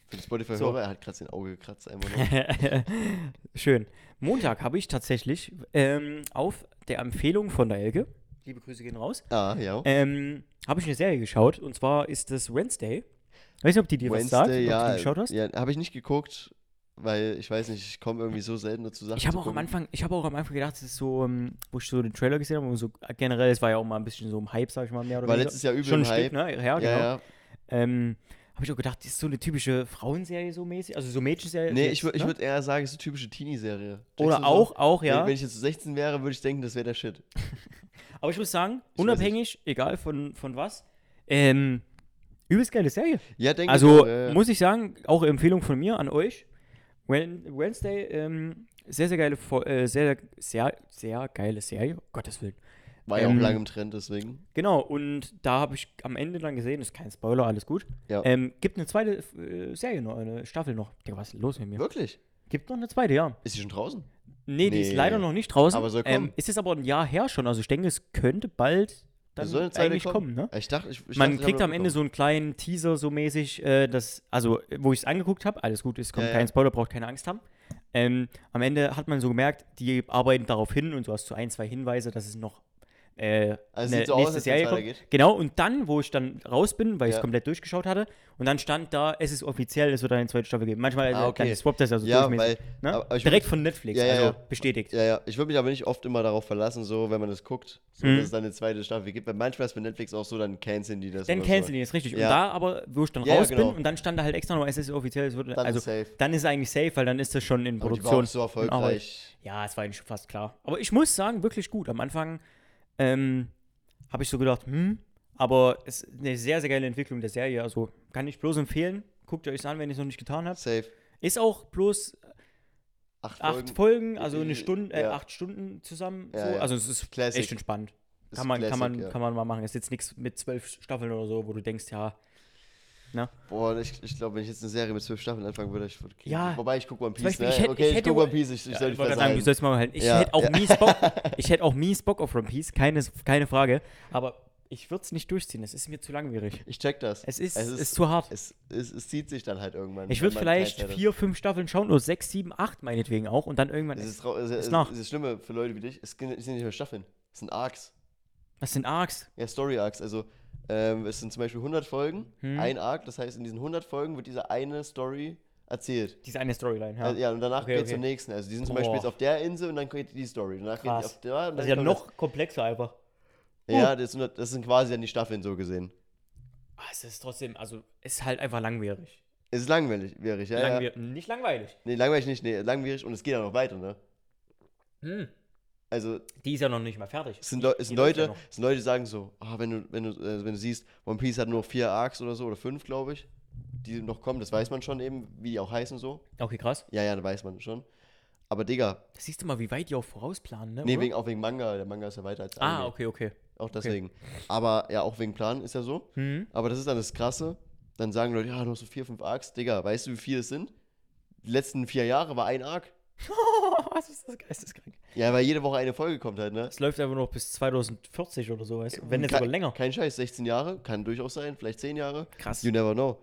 Speaker 1: Für den Spotify-Hörer,
Speaker 2: So.
Speaker 1: er hat gerade den Auge gekratzt einfach nur.
Speaker 2: Schön. Montag habe ich tatsächlich ähm, auf der Empfehlung von der Elke, liebe Grüße gehen raus,
Speaker 1: ah, ja.
Speaker 2: ähm, habe ich eine Serie geschaut und zwar ist das Wednesday. Weiß nicht, ob die dir was sagt, ob
Speaker 1: Wednesday,
Speaker 2: du
Speaker 1: ja.
Speaker 2: die geschaut hast.
Speaker 1: Ja, habe ich nicht geguckt, weil ich weiß nicht, ich komme irgendwie so selten dazu Sachen
Speaker 2: Ich habe auch am. Anfang, ich habe auch am Anfang gedacht, das ist so, ähm, wo ich so den Trailer gesehen habe, und so generell, es war ja auch mal ein bisschen so im Hype, sag ich mal, mehr oder weniger.
Speaker 1: letztes Jahr übel
Speaker 2: Schon ein Stück,
Speaker 1: Hype.
Speaker 2: ne? Ja, genau.
Speaker 1: Ja, ja.
Speaker 2: Ähm, habe ich auch gedacht, das ist so eine typische Frauenserie so mäßig, also so Mädchenserie.
Speaker 1: Nee,
Speaker 2: jetzt,
Speaker 1: ich, wür- ich
Speaker 2: ne?
Speaker 1: würde eher sagen, es ist eine typische Teenie-Serie.
Speaker 2: Oder
Speaker 1: so?
Speaker 2: auch, auch,
Speaker 1: Wenn,
Speaker 2: ja.
Speaker 1: wenn ich jetzt so 16 wäre, würde ich denken, das wäre der Shit.
Speaker 2: Aber ich muss sagen,
Speaker 1: Ich
Speaker 2: unabhängig, egal von, von was, ähm, übelst geile Serie.
Speaker 1: Ja, denke
Speaker 2: Also
Speaker 1: ich auch, ja.
Speaker 2: muss ich sagen, auch Empfehlung von mir an euch. Wednesday, ähm, sehr, sehr geile, äh, sehr, sehr, sehr geile Serie, um Gottes Willen.
Speaker 1: War ja auch
Speaker 2: ähm,
Speaker 1: lange im Trend, deswegen.
Speaker 2: Genau, und da habe ich am Ende dann gesehen, ist kein Spoiler, alles gut.
Speaker 1: Ja.
Speaker 2: Ähm, gibt eine zweite äh, Serie noch, eine Staffel noch. Digga, was ist los mit mir?
Speaker 1: Wirklich?
Speaker 2: Gibt noch eine zweite, ja.
Speaker 1: Ist sie schon draußen?
Speaker 2: Nee, die ist
Speaker 1: Nee.
Speaker 2: leider noch nicht draußen.
Speaker 1: Aber soll
Speaker 2: Ähm,
Speaker 1: kommen.
Speaker 2: ist jetzt aber ein Jahr her schon, also ich denke, es könnte bald dann
Speaker 1: Da soll
Speaker 2: eigentlich kommen, ne?
Speaker 1: Ich dachte, ich, ich
Speaker 2: Man
Speaker 1: dachte, ich
Speaker 2: kriegt
Speaker 1: hab
Speaker 2: am Ende so einen kleinen Teaser so mäßig, äh, das, also äh, wo ich es angeguckt habe, alles gut, es kommt
Speaker 1: Ja,
Speaker 2: kein. Spoiler, braucht keine Angst haben. Ähm, am Ende hat man so gemerkt, die arbeiten darauf hin und du hast so ein, zwei Hinweise, dass es noch äh,
Speaker 1: Also
Speaker 2: eine
Speaker 1: sieht so aus,
Speaker 2: nächste
Speaker 1: als
Speaker 2: Serie kommt.
Speaker 1: weitergeht.
Speaker 2: Genau, und dann, wo ich dann raus bin, weil ich es
Speaker 1: Ja.
Speaker 2: komplett durchgeschaut hatte, und dann stand da, es ist offiziell, es wird eine zweite Staffel geben. Manchmal
Speaker 1: Ah,
Speaker 2: äh,
Speaker 1: okay.
Speaker 2: dann swappt das also
Speaker 1: Ja, weil.
Speaker 2: ne?
Speaker 1: aber-
Speaker 2: Direkt von Netflix,
Speaker 1: Ja, ja,
Speaker 2: also
Speaker 1: ja.
Speaker 2: bestätigt.
Speaker 1: Ja, ja. Ich würde mich aber nicht oft immer darauf verlassen, so, wenn man das guckt, so,
Speaker 2: Mhm.
Speaker 1: dass es dann eine zweite Staffel gibt. Weil manchmal ist bei Netflix auch so, dann canceln die das.
Speaker 2: Dann canceln
Speaker 1: so.
Speaker 2: die das richtig. Und
Speaker 1: Ja.
Speaker 2: da aber, wo ich dann
Speaker 1: Ja, ja,
Speaker 2: raus
Speaker 1: genau.
Speaker 2: bin und dann stand da halt extra noch, es ist offiziell, es wird,
Speaker 1: Dann
Speaker 2: also
Speaker 1: ist safe.
Speaker 2: dann ist es eigentlich safe, weil dann ist das schon in
Speaker 1: Aber die war
Speaker 2: Produktion.
Speaker 1: auch so erfolgreich.
Speaker 2: Ja, es war eigentlich fast klar. Aber ich muss sagen, wirklich gut. Am Anfang ähm, habe ich so gedacht, hm, aber es ist eine sehr, sehr geile Entwicklung der Serie. Also kann ich bloß empfehlen. Guckt euch an, wenn ihr es noch nicht getan habt.
Speaker 1: Safe.
Speaker 2: Ist auch bloß
Speaker 1: Acht,
Speaker 2: acht Folgen, also eine
Speaker 1: Äh,
Speaker 2: Stunde, äh,
Speaker 1: ja.
Speaker 2: acht Stunden zusammen.
Speaker 1: Ja,
Speaker 2: so.
Speaker 1: ja.
Speaker 2: Also es ist
Speaker 1: Classic.
Speaker 2: echt entspannt. Kann man, kann,
Speaker 1: Classic,
Speaker 2: man,
Speaker 1: ja.
Speaker 2: kann man mal machen. Ist jetzt nichts mit zwölf Staffeln oder so, wo du denkst, ja,
Speaker 1: Boah, ich, ich glaube, wenn ich jetzt eine Serie mit zwölf Staffeln anfangen würde, ich würde.
Speaker 2: Ja.
Speaker 1: Wobei ich gucke One Piece,
Speaker 2: Beispiel,
Speaker 1: ne?
Speaker 2: ich hätte-
Speaker 1: okay,
Speaker 2: ich
Speaker 1: ich, gucke
Speaker 2: One-
Speaker 1: Piece, ich, ich
Speaker 2: Ja,
Speaker 1: soll
Speaker 2: ich
Speaker 1: nicht
Speaker 2: sagen, du mal halten. Ich
Speaker 1: Ja,
Speaker 2: hätte auch
Speaker 1: ja.
Speaker 2: mies Bock, ich hätte auch mies Bock auf One Piece, keine, keine Frage. Aber ich würde es nicht durchziehen, es ist mir zu langwierig.
Speaker 1: Ich check das.
Speaker 2: Es ist,
Speaker 1: Es ist-
Speaker 2: ist zu hart.
Speaker 1: Es, es, es zieht sich dann halt irgendwann.
Speaker 2: Ich würde vielleicht vier, fünf Staffeln schauen, oder sechs, sieben, acht meinetwegen auch und dann irgendwann.
Speaker 1: Es ist, es, es,
Speaker 2: nach.
Speaker 1: es ist das Schlimme für Leute wie dich. Es sind es sind nicht mehr Staffeln. Es sind Arcs.
Speaker 2: Was sind Arcs?
Speaker 1: Ja, Story Arcs. Also, ähm, es sind zum Beispiel 100 Folgen,
Speaker 2: Hm.
Speaker 1: ein Arc. Das heißt, in diesen 100 Folgen wird diese eine Story erzählt.
Speaker 2: Diese eine Storyline,
Speaker 1: Ja,
Speaker 2: ja.
Speaker 1: ja und danach
Speaker 2: Okay,
Speaker 1: geht es
Speaker 2: okay.
Speaker 1: zum nächsten. Also, die sind zum Beispiel
Speaker 2: Boah.
Speaker 1: jetzt auf der Insel und dann geht die Story. Danach geht die
Speaker 2: Krass.
Speaker 1: auf der. Und dann
Speaker 2: Das ist ja
Speaker 1: kommt
Speaker 2: noch komplexer einfach.
Speaker 1: Das, ja, das sind, das sind quasi dann die Staffeln so gesehen.
Speaker 2: Ah, es ist trotzdem, also, es ist halt einfach langwierig.
Speaker 1: Es ist langweilig, ja. ja.
Speaker 2: Langwier Nicht langweilig.
Speaker 1: Nee, langweilig nicht, nee, langwierig und es geht ja noch weiter, ne?
Speaker 2: Hm.
Speaker 1: Also,
Speaker 2: Die ist ja noch nicht mal fertig.
Speaker 1: es sind, Leu es
Speaker 2: Die
Speaker 1: sind
Speaker 2: ja
Speaker 1: Leute, es sind Leute, die sagen so, ah, wenn du, wenn du, äh, wenn du siehst, One Piece hat nur vier Arcs oder so, oder fünf, glaube ich, die noch kommen, das weiß man schon eben, wie die auch heißen so.
Speaker 2: Okay, krass.
Speaker 1: Ja, ja, das weiß man schon. Aber Digga,
Speaker 2: Da siehst du mal, wie weit die auch vorausplanen, ne?
Speaker 1: nee, wegen, auch wegen Manga, der Manga ist ja weiter als
Speaker 2: Ah,
Speaker 1: Anime.
Speaker 2: okay, okay.
Speaker 1: Auch deswegen. Aber ja, auch wegen Plan ist ja so.
Speaker 2: Hm.
Speaker 1: Aber das ist dann das Krasse. Dann sagen Leute, ja, nur so vier, fünf Arcs. Digga, weißt du, wie viele es sind? Die letzten vier Jahre war ein Arc.
Speaker 2: Was ist das geisteskrank?
Speaker 1: Ja, weil jede Woche eine Folge kommt halt, ne?
Speaker 2: Es läuft einfach noch bis 2040 oder so, weißt du? Wenn jetzt
Speaker 1: Ke-
Speaker 2: aber länger.
Speaker 1: Kein Scheiß, 16 Jahre, kann durchaus sein, vielleicht 10 Jahre.
Speaker 2: Krass.
Speaker 1: You never know.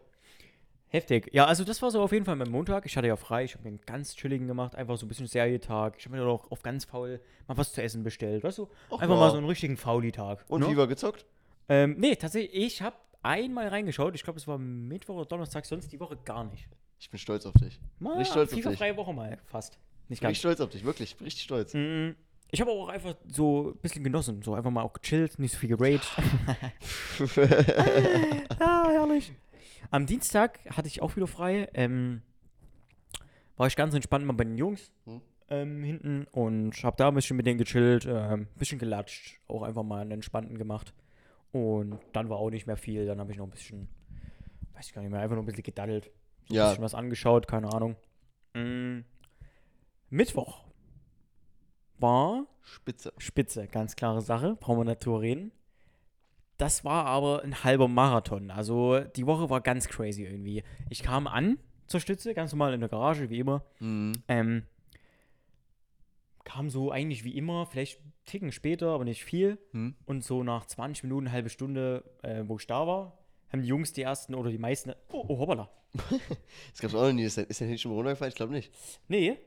Speaker 2: Heftig. Ja, also das war so auf jeden Fall mein Montag. Ich hatte ja frei, ich habe mir einen ganz chilligen gemacht, einfach so ein bisschen Serietag. Ich habe mir dann auch auf ganz faul mal was zu essen bestellt, weißt du?
Speaker 1: Och
Speaker 2: einfach
Speaker 1: ja.
Speaker 2: mal so einen richtigen Fauli-Tag.
Speaker 1: Und
Speaker 2: ne?
Speaker 1: wie war gezockt?
Speaker 2: Ähm, nee, tatsächlich, ich habe einmal reingeschaut. Ich glaube, es war Mittwoch oder Donnerstag, sonst die Woche gar nicht.
Speaker 1: Ich bin stolz auf dich.
Speaker 2: Mal,
Speaker 1: Richtig stolz auf dich.
Speaker 2: freie Woche mal, fast. Nicht
Speaker 1: Ich bin stolz auf dich, wirklich, richtig stolz.
Speaker 2: Mm, Ich habe auch einfach so ein bisschen genossen. So einfach mal auch gechillt, nicht so viel geraged. ah, herrlich. Am Dienstag hatte ich auch wieder frei. Ähm, war ich ganz entspannt mal bei den Jungs
Speaker 1: Hm.
Speaker 2: ähm, hinten und habe da ein bisschen mit denen gechillt, ähm, ein bisschen gelatscht, auch einfach mal einen entspannten gemacht. Und dann war auch nicht mehr viel. Dann habe ich noch ein bisschen, weiß ich gar nicht mehr, einfach noch ein bisschen gedaddelt. So
Speaker 1: Ja.
Speaker 2: ein bisschen was angeschaut, keine Ahnung. Mm, Mittwoch war
Speaker 1: Spitze.
Speaker 2: Spitze, ganz klare Sache, brauchen wir nicht drüber reden. Das war aber ein halber Marathon. Also die Woche war ganz crazy irgendwie. Ich kam an zur Stütze, ganz normal in der Garage, wie immer.
Speaker 1: Mhm.
Speaker 2: Ähm, kam so eigentlich wie immer, vielleicht einen Ticken später, aber nicht viel.
Speaker 1: Hm?
Speaker 2: Und so nach 20 Minuten, halbe Stunde, äh, wo ich da war, haben die Jungs die ersten oder die meisten. Oh, oh hoppala.
Speaker 1: Das gab's auch noch nie. Ist der, ist der nicht schon mal runtergefallen? Ich glaube nicht.
Speaker 2: Nee.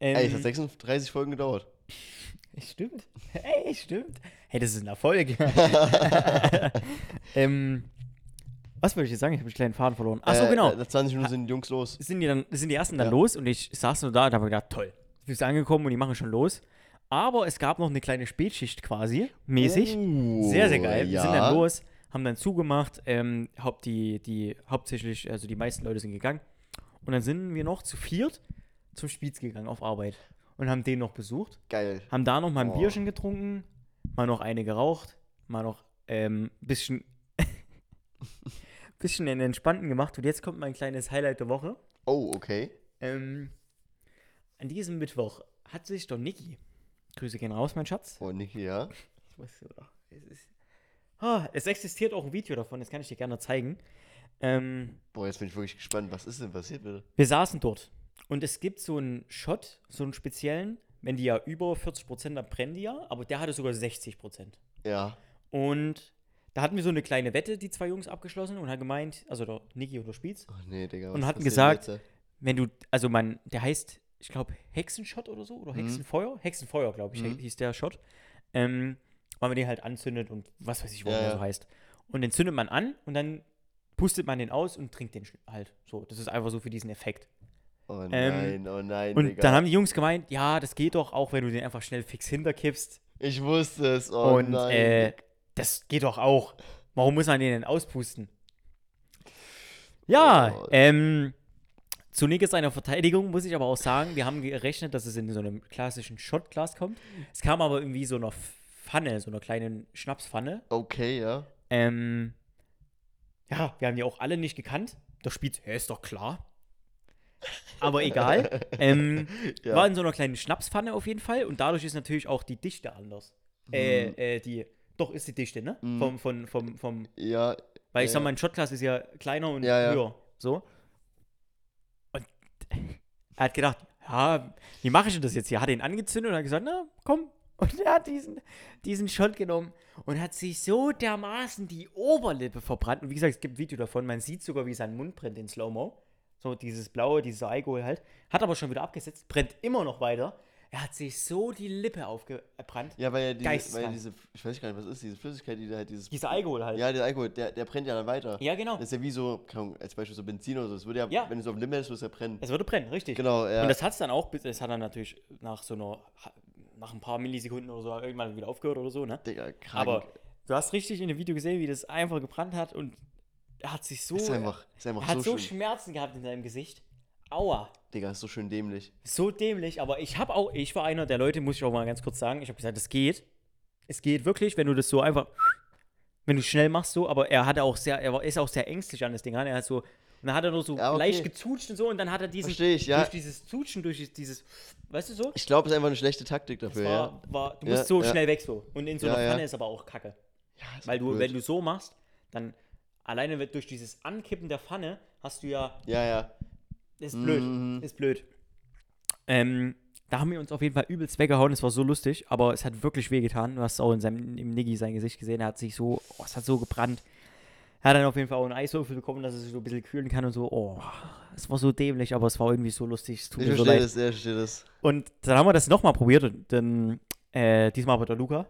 Speaker 2: Ähm,
Speaker 1: Ey, es hat 36 Folgen gedauert.
Speaker 2: Stimmt. Hey, stimmt. Hey, das ist ein Erfolg. ähm, was wollte ich jetzt sagen? Ich habe einen kleinen Faden verloren. Ach so,
Speaker 1: Äh,
Speaker 2: genau.
Speaker 1: Nach 20 Minuten sind die Jungs los.
Speaker 2: Sind die, dann, sind die ersten dann
Speaker 1: Ja.
Speaker 2: los und ich saß nur da und habe gedacht, toll. Du bist angekommen und die machen schon los. Aber es gab noch eine kleine Spätschicht quasi, mäßig.
Speaker 1: Uh,
Speaker 2: sehr, sehr geil. Wir
Speaker 1: Ja.
Speaker 2: sind dann los, haben dann zugemacht, ähm, haupt die, die, hauptsächlich, also die meisten Leute sind gegangen. Und dann sind wir noch zu viert zum Spitz gegangen auf Arbeit und haben den noch besucht.
Speaker 1: Geil.
Speaker 2: Haben da noch mal ein
Speaker 1: Oh.
Speaker 2: Bierchen getrunken, mal noch eine geraucht, mal noch ähm, bisschen, bisschen den Entspannten gemacht. Und jetzt kommt mein kleines Highlight der Woche.
Speaker 1: Oh, okay.
Speaker 2: Ähm, an diesem Mittwoch hat sich doch Niki, Grüße gehen raus, mein Schatz.
Speaker 1: Oh, Niki, ja.
Speaker 2: Ich weiß doch, es ist. Ah, es existiert auch ein Video davon, das kann ich dir gerne zeigen. Ähm,
Speaker 1: Boah, jetzt bin ich wirklich gespannt. Was ist denn passiert, bitte?
Speaker 2: wir saßen dort und es gibt so einen Shot, so einen speziellen, wenn die ja über 40% dann brennen die ja, aber der hatte sogar 60%.
Speaker 1: Ja.
Speaker 2: Und da hatten wir so eine kleine Wette, die zwei Jungs abgeschlossen und hat gemeint, also der Niki oder Spitz,
Speaker 1: Oh, nee, Digga.
Speaker 2: Und
Speaker 1: was
Speaker 2: hatten
Speaker 1: passiert
Speaker 2: gesagt- wenn du, also man, der heißt, ich glaube, Hexenshot oder so, oder
Speaker 1: Mhm.
Speaker 2: Hexenfeuer? Hexenfeuer, glaube ich,
Speaker 1: Mhm.
Speaker 2: hieß der Shot. Ähm, weil man den halt anzündet und was weiß ich, warum
Speaker 1: Ja,
Speaker 2: der so heißt. Und den zündet man an und dann pustet man den aus und trinkt den halt. So, das ist einfach so für diesen Effekt.
Speaker 1: Oh
Speaker 2: Ähm,
Speaker 1: nein, oh nein,
Speaker 2: Und
Speaker 1: Digga.
Speaker 2: dann haben die Jungs gemeint, ja, das geht doch auch, wenn du den einfach schnell fix hinterkippst.
Speaker 1: ich wusste es. Oh
Speaker 2: und
Speaker 1: nein.
Speaker 2: äh, das geht doch auch. Warum muss man den denn auspusten? Ja,
Speaker 1: Oh.
Speaker 2: ähm, zu Nick seiner Verteidigung muss ich aber auch sagen, wir haben gerechnet, dass es in so einem klassischen Shotglas kommt. Es kam aber irgendwie so einer Pfanne, so einer kleinen Schnapspfanne.
Speaker 1: Okay, ja.
Speaker 2: Ähm, ja, wir haben die auch alle nicht gekannt. Der spielt, ja, ist doch klar. Aber egal. ähm,
Speaker 1: ja.
Speaker 2: War in so einer kleinen Schnapspfanne auf jeden Fall und dadurch ist natürlich auch die Dichte anders. Äh, äh, die, doch ist die Dichte, ne?
Speaker 1: Mhm.
Speaker 2: Vom, vom, vom, vom,
Speaker 1: ja,
Speaker 2: weil ich
Speaker 1: Ja,
Speaker 2: sag
Speaker 1: ja.
Speaker 2: mal, ein Shotglas ist ja kleiner und
Speaker 1: Ja, ja.
Speaker 2: höher. So. Und er hat gedacht, ja, wie mache ich denn das jetzt hier? Hat ihn angezündet und hat gesagt, na, komm. Und er hat diesen, diesen Shot genommen und hat sich so dermaßen die Oberlippe verbrannt. Und wie gesagt, es gibt ein Video davon, man sieht sogar, wie sein Mund brennt in Slow-Mo. So dieses blaue, dieses Alkohol halt. Hat aber schon wieder abgesetzt, brennt immer noch weiter. Er hat sich so die Lippe aufgebrannt.
Speaker 1: ja, weil ja diese, weil ja diese, ich weiß gar nicht, was ist diese Flüssigkeit, die da halt dieses.
Speaker 2: Dieser Alkohol halt.
Speaker 1: Ja, der Alkohol, der, der brennt ja dann weiter.
Speaker 2: Ja, genau.
Speaker 1: Das ist ja wie so, Ahnung, als Beispiel so Benzin oder so. Es würde ja,
Speaker 2: Ja.
Speaker 1: wenn du es auf dem Limit ist, würde es ja brennen.
Speaker 2: Es würde brennen, richtig.
Speaker 1: Genau, ja.
Speaker 2: Und das hat es dann auch, es hat dann natürlich nach so einer, nach ein paar Millisekunden oder so irgendwann wieder aufgehört oder so, ne?
Speaker 1: Digga, krank.
Speaker 2: Aber du hast richtig in dem Video gesehen, wie das einfach gebrannt hat und er hat sich so,
Speaker 1: ist einfach, ist einfach
Speaker 2: er hat
Speaker 1: so,
Speaker 2: so. Schmerzen gehabt in seinem Gesicht. Aua.
Speaker 1: Digga, ist so schön dämlich.
Speaker 2: So dämlich, aber ich habe auch, ich war einer der Leute, muss ich auch mal ganz kurz sagen, ich habe gesagt, es geht. Es geht wirklich, wenn du das so einfach, wenn du schnell machst so, aber er hatte auch sehr, er ist auch sehr ängstlich an das Ding ran. Er hat so, und dann hat er nur so
Speaker 1: Ja, okay.
Speaker 2: leicht gezutscht und so und dann hat er diesen,
Speaker 1: ich, ja.
Speaker 2: durch dieses Zutschen, durch dieses- weißt du so?
Speaker 1: Ich glaube, es ist einfach eine schlechte Taktik dafür,
Speaker 2: war, war, du
Speaker 1: Ja,
Speaker 2: musst so
Speaker 1: ja.
Speaker 2: schnell weg so. Und in so
Speaker 1: Ja,
Speaker 2: einer
Speaker 1: ja.
Speaker 2: Pfanne ist aber auch kacke.
Speaker 1: ja. Ja,
Speaker 2: Weil du,
Speaker 1: blöd.
Speaker 2: wenn du so machst, dann alleine durch dieses Ankippen der Pfanne hast du ja,
Speaker 1: Ja, ja.
Speaker 2: ist blöd,
Speaker 1: Mhm.
Speaker 2: ist blöd. Ähm, da haben wir uns auf jeden Fall übelst weggehauen, es war so lustig, aber es hat wirklich wehgetan. Du hast auch in seinem, im Niggi sein Gesicht gesehen, er hat sich so, oh, es hat so gebrannt. Er hat dann auf jeden Fall auch einen Eiswürfel bekommen, dass er sich so ein bisschen kühlen kann und so, oh, es war so dämlich, aber es war irgendwie so lustig, es tut
Speaker 1: Ich
Speaker 2: mir so
Speaker 1: verstehe
Speaker 2: leid.
Speaker 1: das, ich verstehe das.
Speaker 2: Und dann haben wir das nochmal probiert, dann, äh, diesmal bei der Luca.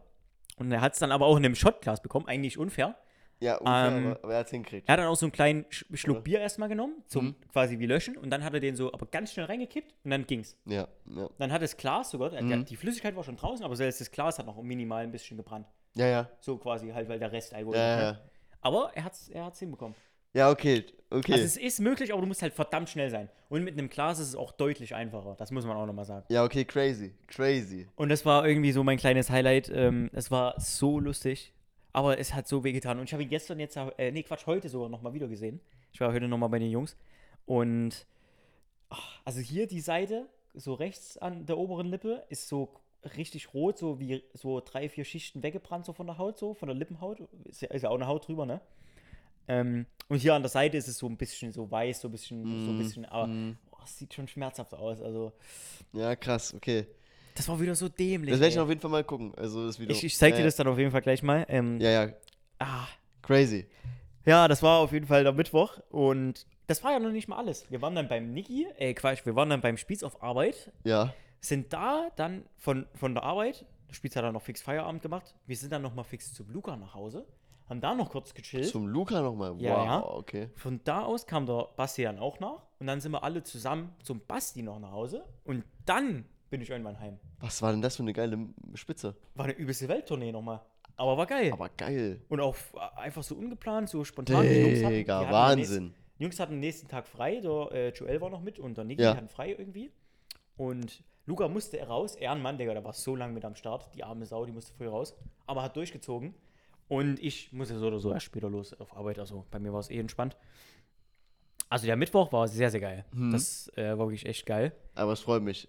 Speaker 2: Und er hat es dann aber auch in einem Shotglas bekommen, eigentlich unfair.
Speaker 1: Ja, unfair,
Speaker 2: Ähm,
Speaker 1: aber, aber er hat es hingekriegt.
Speaker 2: Er hat dann auch so einen kleinen Sch Schluck. Bier erstmal genommen, zum
Speaker 1: Mhm.
Speaker 2: quasi wie löschen. Und dann hat er den so aber ganz schnell reingekippt und dann ging's.
Speaker 1: Ja, ja.
Speaker 2: Dann hat das Glas sogar, der,
Speaker 1: Mhm.
Speaker 2: die Flüssigkeit war schon draußen, aber selbst das Glas hat noch minimal ein bisschen gebrannt.
Speaker 1: Ja, ja.
Speaker 2: So quasi halt, weil der Rest Alkohol.
Speaker 1: Ja, ja, ja.
Speaker 2: Aber er hat's, er hat's hinbekommen.
Speaker 1: Ja, okay, okay.
Speaker 2: Also es ist möglich, aber du musst halt verdammt schnell sein. Und mit einem Glas ist es auch deutlich einfacher. Das muss man auch nochmal sagen.
Speaker 1: ja, okay, crazy, crazy.
Speaker 2: Und das war irgendwie so mein kleines Highlight. Ähm, es war so lustig, aber es hat so wehgetan. Und ich habe ihn gestern jetzt, äh, nee, Quatsch, heute sogar nochmal wieder gesehen. Ich war heute nochmal bei den Jungs. Und ach, also hier die Seite, so rechts an der oberen Lippe, ist so richtig rot, so wie so drei, vier Schichten weggebrannt, so von der Haut, so von der Lippenhaut. Ist ja, ist ja auch eine Haut drüber, ne? Ähm, und hier an der Seite ist es so ein bisschen so weiß, so ein bisschen, so ein
Speaker 1: Mm,
Speaker 2: bisschen, aber
Speaker 1: mm.
Speaker 2: oh, es sieht schon schmerzhaft aus. Also,
Speaker 1: Ja, krass, okay.
Speaker 2: das war wieder so dämlich.
Speaker 1: Das werde ich auf jeden Fall mal gucken. Also das Video.
Speaker 2: Ich, ich zeig
Speaker 1: ja,
Speaker 2: dir das dann auf jeden Fall gleich mal. Ähm,
Speaker 1: Ja, ja,
Speaker 2: ah,
Speaker 1: crazy.
Speaker 2: ja, das war auf jeden Fall der Mittwoch und das war ja noch nicht mal alles. Wir waren dann beim Niki, äh Quatsch, wir waren dann beim Spieß auf Arbeit,
Speaker 1: Ja,
Speaker 2: sind da dann von, von der Arbeit, der Spieß hat dann noch fix Feierabend gemacht, wir sind dann nochmal fix zum Luca nach Hause, haben da noch kurz gechillt.
Speaker 1: zum Luca nochmal. Wow,
Speaker 2: Ja, ja.
Speaker 1: okay.
Speaker 2: Von da aus kam der Basti dann auch nach und dann sind wir alle zusammen zum Basti noch nach Hause und dann bin ich irgendwann heim.
Speaker 1: Was war denn das für eine geile Spitze?
Speaker 2: War eine übelste Welttournee nochmal. Aber war geil.
Speaker 1: Aber geil.
Speaker 2: Und auch f- einfach so ungeplant, so spontan. Die Jungs hatten- die
Speaker 1: Digga, Wahnsinn.
Speaker 2: Nächsten, die Jungs hatten am nächsten Tag frei. Der äh, Joel war noch mit und der Niki
Speaker 1: Ja.
Speaker 2: hatten frei irgendwie. Und Luca musste raus. Ehrenmann, Digga, der war so lange mit am Start. Die arme Sau, die musste früh raus. Aber hat durchgezogen. Und ich musste so oder so erst später los auf Arbeit. Also bei mir war es eh entspannt. Also der Mittwoch war sehr, sehr geil.
Speaker 1: Mhm.
Speaker 2: Das äh, war wirklich echt geil.
Speaker 1: Aber es freut mich.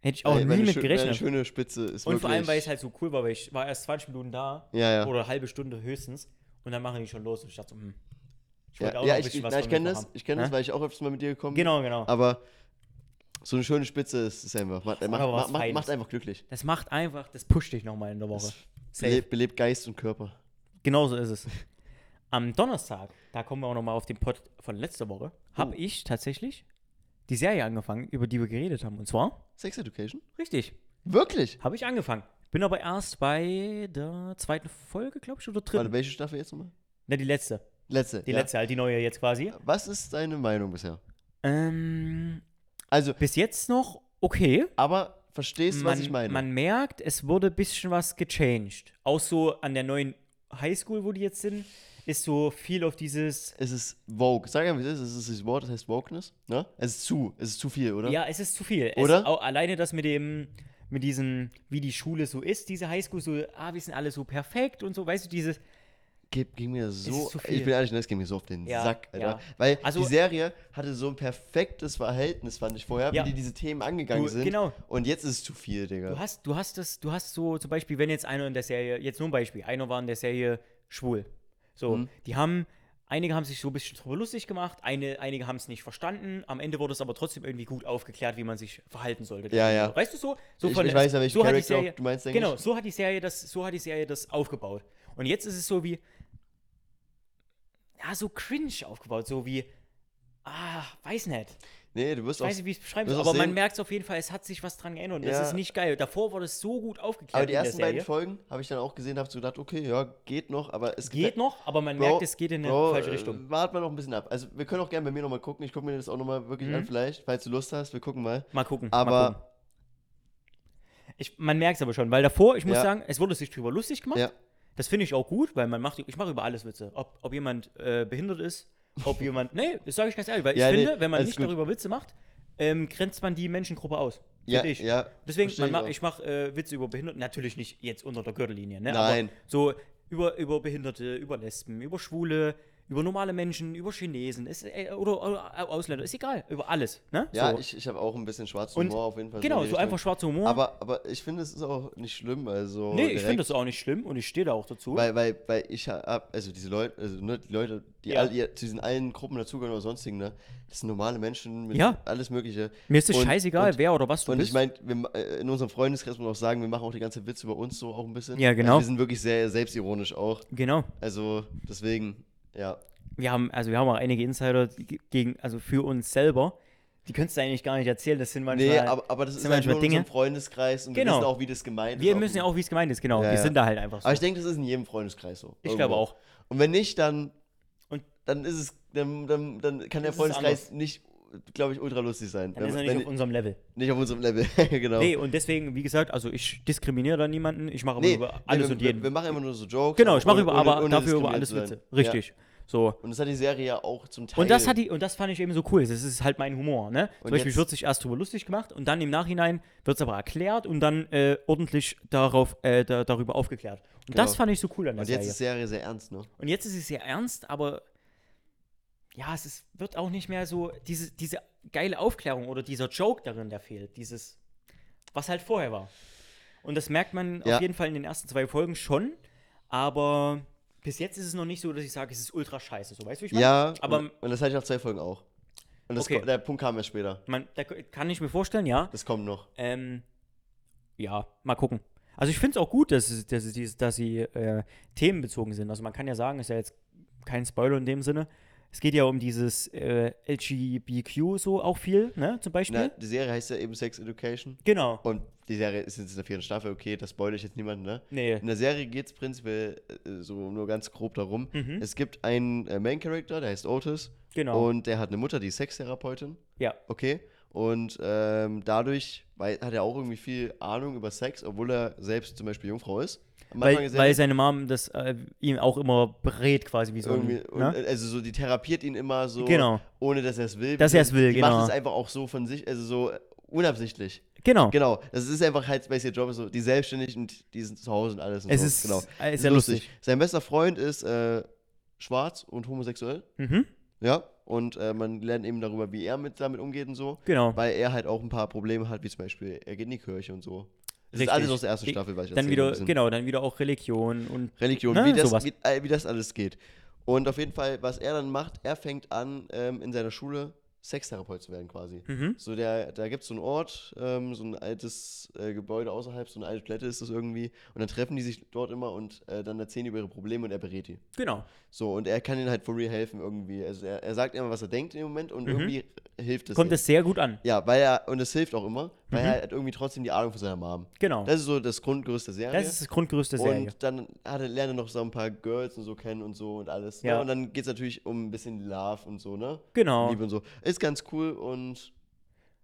Speaker 2: Hätte ich auch
Speaker 1: Weil- weil
Speaker 2: nie
Speaker 1: eine
Speaker 2: mit
Speaker 1: schö- weil
Speaker 2: gerechnet.
Speaker 1: Eine schöne Spitze ist
Speaker 2: Und vor allem, weil es halt so cool war, weil ich war erst 20 Minuten da
Speaker 1: Ja, ja.
Speaker 2: oder eine halbe Stunde höchstens und dann machen die schon los und ich dachte so, hm. Ich wollte
Speaker 1: ja,
Speaker 2: auch
Speaker 1: ja
Speaker 2: noch ein
Speaker 1: ich,
Speaker 2: bisschen
Speaker 1: na,
Speaker 2: was
Speaker 1: ich
Speaker 2: von
Speaker 1: kenne das,
Speaker 2: haben.
Speaker 1: ich kenne das, weil ich auch öfters mal mit dir gekommen bin.
Speaker 2: Genau, genau.
Speaker 1: Aber so eine schöne Spitze ist, ist einfach. Macht, macht, macht, macht, macht einfach glücklich.
Speaker 2: Das macht einfach, das pusht dich nochmal in der Woche.
Speaker 1: Belebt, belebt Geist und Körper.
Speaker 2: Genauso ist es. Am Donnerstag, da kommen wir auch nochmal auf den Pod von letzter Woche, habe
Speaker 1: Oh.
Speaker 2: ich tatsächlich die Serie angefangen, über die wir geredet haben. Und zwar,
Speaker 1: Sex Education?
Speaker 2: richtig,
Speaker 1: Wirklich?
Speaker 2: habe ich angefangen. Bin aber erst bei der zweiten Folge, glaube ich, oder dritten.
Speaker 1: Warte, welche Staffel jetzt nochmal?
Speaker 2: Ne, die letzte.
Speaker 1: Letzte.
Speaker 2: Die
Speaker 1: ja.
Speaker 2: letzte, halt die neue jetzt quasi.
Speaker 1: Was ist deine Meinung bisher?
Speaker 2: Ähm,
Speaker 1: Also,
Speaker 2: bis jetzt noch okay.
Speaker 1: aber verstehst du, was ich meine?
Speaker 2: Man merkt, es wurde ein bisschen was gechanged. Auch so an der neuen Highschool, wo die jetzt sind, ist so viel auf dieses.
Speaker 1: es ist Vogue. Sag einfach, wie es ist. Es ist das Wort, das heißt Wokeness. Ne? Es ist zu. Es ist zu viel, oder?
Speaker 2: Ja, es ist zu viel.
Speaker 1: Oder?
Speaker 2: Es, auch alleine das mit dem, mit diesem, wie die Schule so ist, diese Highschool, so, ah, wir sind alle so perfekt und so, weißt du, dieses.
Speaker 1: Geht, ging mir so. Ich bin ehrlich, das ging mir so auf den
Speaker 2: Ja,
Speaker 1: Sack, Alter.
Speaker 2: ja.
Speaker 1: Weil
Speaker 2: Also-
Speaker 1: die Serie hatte so ein perfektes Verhältnis, fand ich vorher,
Speaker 2: Ja.
Speaker 1: wie die diese Themen angegangen
Speaker 2: Du-
Speaker 1: sind.
Speaker 2: genau.
Speaker 1: Und jetzt ist es zu viel, Digga.
Speaker 2: Du hast, du hast das, du hast so, zum Beispiel, wenn jetzt einer in der Serie, jetzt nur ein Beispiel, einer war in der Serie schwul. So,
Speaker 1: Mhm.
Speaker 2: die haben, einige haben sich so ein bisschen drüber lustig gemacht, eine, einige haben es nicht verstanden, am Ende wurde es aber trotzdem irgendwie gut aufgeklärt, wie man sich verhalten sollte.
Speaker 1: Ja, ja.
Speaker 2: Weißt du so? so
Speaker 1: Ich-
Speaker 2: von
Speaker 1: ich weiß ja, welchen
Speaker 2: so
Speaker 1: Charakter
Speaker 2: Serie,
Speaker 1: du meinst, denke
Speaker 2: Genau,
Speaker 1: ich.
Speaker 2: so hat die Serie das, so hat die Serie das aufgebaut. Und jetzt ist es so wie, ja, so cringe aufgebaut, so wie, ah, weiß nicht.
Speaker 1: nee, du wirst
Speaker 2: Ich
Speaker 1: auch.
Speaker 2: weiß nicht, wie ich es beschreiben soll, aber man merkt es auf jeden Fall, es hat sich was dran geändert. Und das
Speaker 1: Ja.
Speaker 2: ist nicht geil. Davor wurde es so gut aufgeklärt
Speaker 1: aber die ersten beiden Folgen habe ich dann auch gesehen, habe so gedacht, okay, ja, geht noch, aber es
Speaker 2: Geht noch, aber man
Speaker 1: Bro,
Speaker 2: merkt, es geht in eine
Speaker 1: Bro,
Speaker 2: falsche
Speaker 1: äh,
Speaker 2: Richtung.
Speaker 1: Warten wir noch ein bisschen ab. Also, wir können auch gerne bei mir nochmal gucken. Ich gucke mir das auch nochmal wirklich
Speaker 2: Mhm.
Speaker 1: an, vielleicht, falls du Lust hast. Wir gucken mal.
Speaker 2: Mal gucken. mal
Speaker 1: Aber,
Speaker 2: gucken. Ich, man merkt es aber schon, weil davor, ich muss
Speaker 1: Ja.
Speaker 2: sagen, es wurde sich drüber lustig gemacht.
Speaker 1: ja,
Speaker 2: Das finde ich auch gut, weil man macht, ich mache über alles Witze. Ob, ob jemand äh, behindert ist, ob jemand, nee, das sage ich ganz ehrlich, weil
Speaker 1: Ja,
Speaker 2: ich
Speaker 1: nee,
Speaker 2: finde, wenn man nicht
Speaker 1: gut.
Speaker 2: darüber Witze macht, ähm, grenzt man die Menschengruppe aus.
Speaker 1: ja,
Speaker 2: ich.
Speaker 1: ja.
Speaker 2: Deswegen, man
Speaker 1: ich
Speaker 2: ma,
Speaker 1: auch.
Speaker 2: ich mache äh, Witze über Behinderte, natürlich nicht jetzt unter der Gürtellinie, ne?
Speaker 1: Nein.
Speaker 2: Aber so über, über Behinderte, über Lesben, über Schwule, über normale Menschen, über Chinesen ist, äh, oder, oder Ausländer, ist egal, über alles, ne?
Speaker 1: Ja,
Speaker 2: so.
Speaker 1: ich, ich habe auch ein bisschen schwarzen
Speaker 2: Und
Speaker 1: Humor auf jeden Fall.
Speaker 2: Genau,
Speaker 1: die
Speaker 2: so einfach schwarzer Humor.
Speaker 1: Aber, aber ich finde, es ist auch nicht schlimm. Also
Speaker 2: nee, ich finde das auch nicht schlimm und ich stehe da auch dazu.
Speaker 1: Weil, weil, weil ich hab, also diese Leute, also ne, die Leute, die
Speaker 2: Ja.
Speaker 1: all, ihr, zu diesen allen Gruppen dazugehören oder sonstigen, ne, das sind normale Menschen mit
Speaker 2: Ja.
Speaker 1: alles Mögliche.
Speaker 2: Mir ist es
Speaker 1: und-
Speaker 2: scheißegal,
Speaker 1: und-
Speaker 2: wer oder was du
Speaker 1: Und
Speaker 2: bist.
Speaker 1: ich meine, äh, in unserem Freundeskreis muss man auch sagen, wir machen auch die ganze Witze über uns so auch ein bisschen.
Speaker 2: Ja, genau.
Speaker 1: Also wir sind wirklich sehr selbstironisch auch.
Speaker 2: genau.
Speaker 1: Also deswegen, ja.
Speaker 2: Wir haben, also wir haben auch einige Insider gegen, also für uns selber. Die könntest du eigentlich gar nicht erzählen. Das sind manchmal.
Speaker 1: Nee, aber, aber das ist halt nur
Speaker 2: Dinge.
Speaker 1: Freundeskreis und
Speaker 2: Genau.
Speaker 1: wir wissen auch, wie das gemeint ist.
Speaker 2: wir müssen ja auch, wie es gemeint ist, genau.
Speaker 1: Ja,
Speaker 2: wir
Speaker 1: ja.
Speaker 2: sind da halt einfach so.
Speaker 1: Aber ich denke, das ist in jedem Freundeskreis so.
Speaker 2: Ich glaube
Speaker 1: Irgendwo.
Speaker 2: auch.
Speaker 1: Und wenn nicht, dann,
Speaker 2: Und-
Speaker 1: dann ist es, dann, dann, dann kann der Freundeskreis nicht, glaube ich, ultra lustig sein.
Speaker 2: Dann ist er
Speaker 1: Wenn-
Speaker 2: nicht
Speaker 1: wenn-
Speaker 2: auf unserem Level.
Speaker 1: nicht auf unserem Level, genau.
Speaker 2: Nee, und deswegen, wie gesagt, also ich diskriminiere da niemanden. Ich mache aber
Speaker 1: Nee,
Speaker 2: über
Speaker 1: nee,
Speaker 2: alles
Speaker 1: wir,
Speaker 2: und jeden.
Speaker 1: Wir, wir machen immer nur so Jokes.
Speaker 2: genau, ich mache
Speaker 1: ohne-
Speaker 2: über,
Speaker 1: ohne-
Speaker 2: aber
Speaker 1: ohne
Speaker 2: dafür über alles. Witze. Richtig. So.
Speaker 1: Und das hat die Serie ja auch zum Teil.
Speaker 2: Und das hat die, und das fand ich eben so cool. Das ist halt mein Humor, ne? Zum
Speaker 1: Und
Speaker 2: Beispiel wird sich erst drüber lustig gemacht und dann im Nachhinein wird es aber erklärt und dann äh, ordentlich darauf, äh, da, darüber aufgeklärt. Und das
Speaker 1: Genau.
Speaker 2: fand ich so cool an der
Speaker 1: Und jetzt
Speaker 2: Serie.
Speaker 1: ist die Serie sehr ernst, ne?
Speaker 2: Und jetzt ist es sehr ernst, aber ja, es ist, wird auch nicht mehr so diese, diese geile Aufklärung oder dieser Joke darin, der fehlt. Dieses, was halt vorher war. Und das merkt man
Speaker 1: Ja.
Speaker 2: auf jeden Fall in den ersten zwei Folgen schon, aber bis jetzt ist es noch nicht so, dass ich sage, es ist ultra scheiße. So, weißt du, wie ich meine?
Speaker 1: Ja,
Speaker 2: aber
Speaker 1: und, und das hatte ich nach zwei Folgen auch. Und das
Speaker 2: Okay.
Speaker 1: der Punkt kam ja später.
Speaker 2: man, da kann ich mir vorstellen, ja.
Speaker 1: Das kommt noch.
Speaker 2: Ähm, ja, mal gucken. Also ich finde es auch gut, dass, dass, dass sie äh, themenbezogen sind. Also man kann ja sagen, ist ja jetzt kein Spoiler in dem Sinne. Es geht ja um dieses äh, LGBTQ so auch viel, ne, zum Beispiel.
Speaker 1: Na, die Serie heißt ja eben Sex Education.
Speaker 2: Genau.
Speaker 1: Und die Serie ist jetzt in der vierten Staffel, okay, das spoilere ich jetzt niemanden, ne?
Speaker 2: Nee.
Speaker 1: In der Serie geht es prinzipiell äh, so nur ganz grob darum.
Speaker 2: Mhm.
Speaker 1: Es gibt einen äh, Main Character, der heißt Otis.
Speaker 2: Genau.
Speaker 1: Und der hat eine Mutter, die ist Sextherapeutin.
Speaker 2: Ja.
Speaker 1: Okay. Und ähm, dadurch weil, hat er auch irgendwie viel Ahnung über Sex, obwohl er selbst zum Beispiel Jungfrau ist.
Speaker 2: Weil, weil seine Mom das äh, ihm auch immer berät, quasi wie so
Speaker 1: irgendwie,
Speaker 2: ein.
Speaker 1: und,
Speaker 2: Ne?
Speaker 1: also so, die therapiert ihn immer so,
Speaker 2: Genau,
Speaker 1: ohne dass er es will.
Speaker 2: Dass er es will,
Speaker 1: die
Speaker 2: genau.
Speaker 1: macht es einfach auch so von sich, also so äh, unabsichtlich.
Speaker 2: genau.
Speaker 1: Genau, das ist einfach halt, weil ihr Job ist so, die selbstständig und die sind zu Hause und alles. Und
Speaker 2: Es
Speaker 1: so.
Speaker 2: ist,
Speaker 1: genau.
Speaker 2: äh,
Speaker 1: Ist
Speaker 2: sehr lustig.
Speaker 1: Sein bester Freund ist äh, schwarz und homosexuell,
Speaker 2: Mhm.
Speaker 1: ja. Und äh, man lernt eben darüber, wie er mit damit umgeht und so.
Speaker 2: Genau.
Speaker 1: Weil er halt auch ein paar Probleme hat, wie zum Beispiel, er geht in die Kirche und so. Das
Speaker 2: Richtig.
Speaker 1: ist alles aus der ersten Staffel, was ich
Speaker 2: Dann wieder, genau, dann wieder auch Religion und
Speaker 1: Religion,
Speaker 2: Ne,
Speaker 1: wie, das,
Speaker 2: sowas.
Speaker 1: wie, äh, wie das alles geht. Und auf jeden Fall, was er dann macht, er fängt an, ähm, in seiner Schule Sextherapeut zu werden quasi.
Speaker 2: mhm.
Speaker 1: So, der, da gibt es so einen Ort, ähm, so ein altes äh, Gebäude außerhalb, so eine alte Plätte ist das irgendwie. Und dann treffen die sich dort immer und äh, dann erzählen die über ihre Probleme und er berät die.
Speaker 2: genau.
Speaker 1: So, und er kann ihnen halt for real helfen irgendwie. Also er, er sagt immer, was er denkt dem Moment und
Speaker 2: Mhm.
Speaker 1: irgendwie hilft es.
Speaker 2: Kommt
Speaker 1: ihm.
Speaker 2: es sehr gut an.
Speaker 1: Ja, weil er, und es hilft auch immer, weil
Speaker 2: Mhm.
Speaker 1: er hat irgendwie trotzdem die Ahnung von seiner Mom.
Speaker 2: Genau.
Speaker 1: Das ist so das Grundgerüst der Serie.
Speaker 2: Das ist das Grundgerüst der Serie.
Speaker 1: Und dann hat er, lernt er noch so ein paar Girls und so kennen und so und alles.
Speaker 2: Ja.
Speaker 1: Ne? Und dann geht es natürlich um ein bisschen Love und so, ne?
Speaker 2: Genau.
Speaker 1: Liebe und so. Ist ganz cool und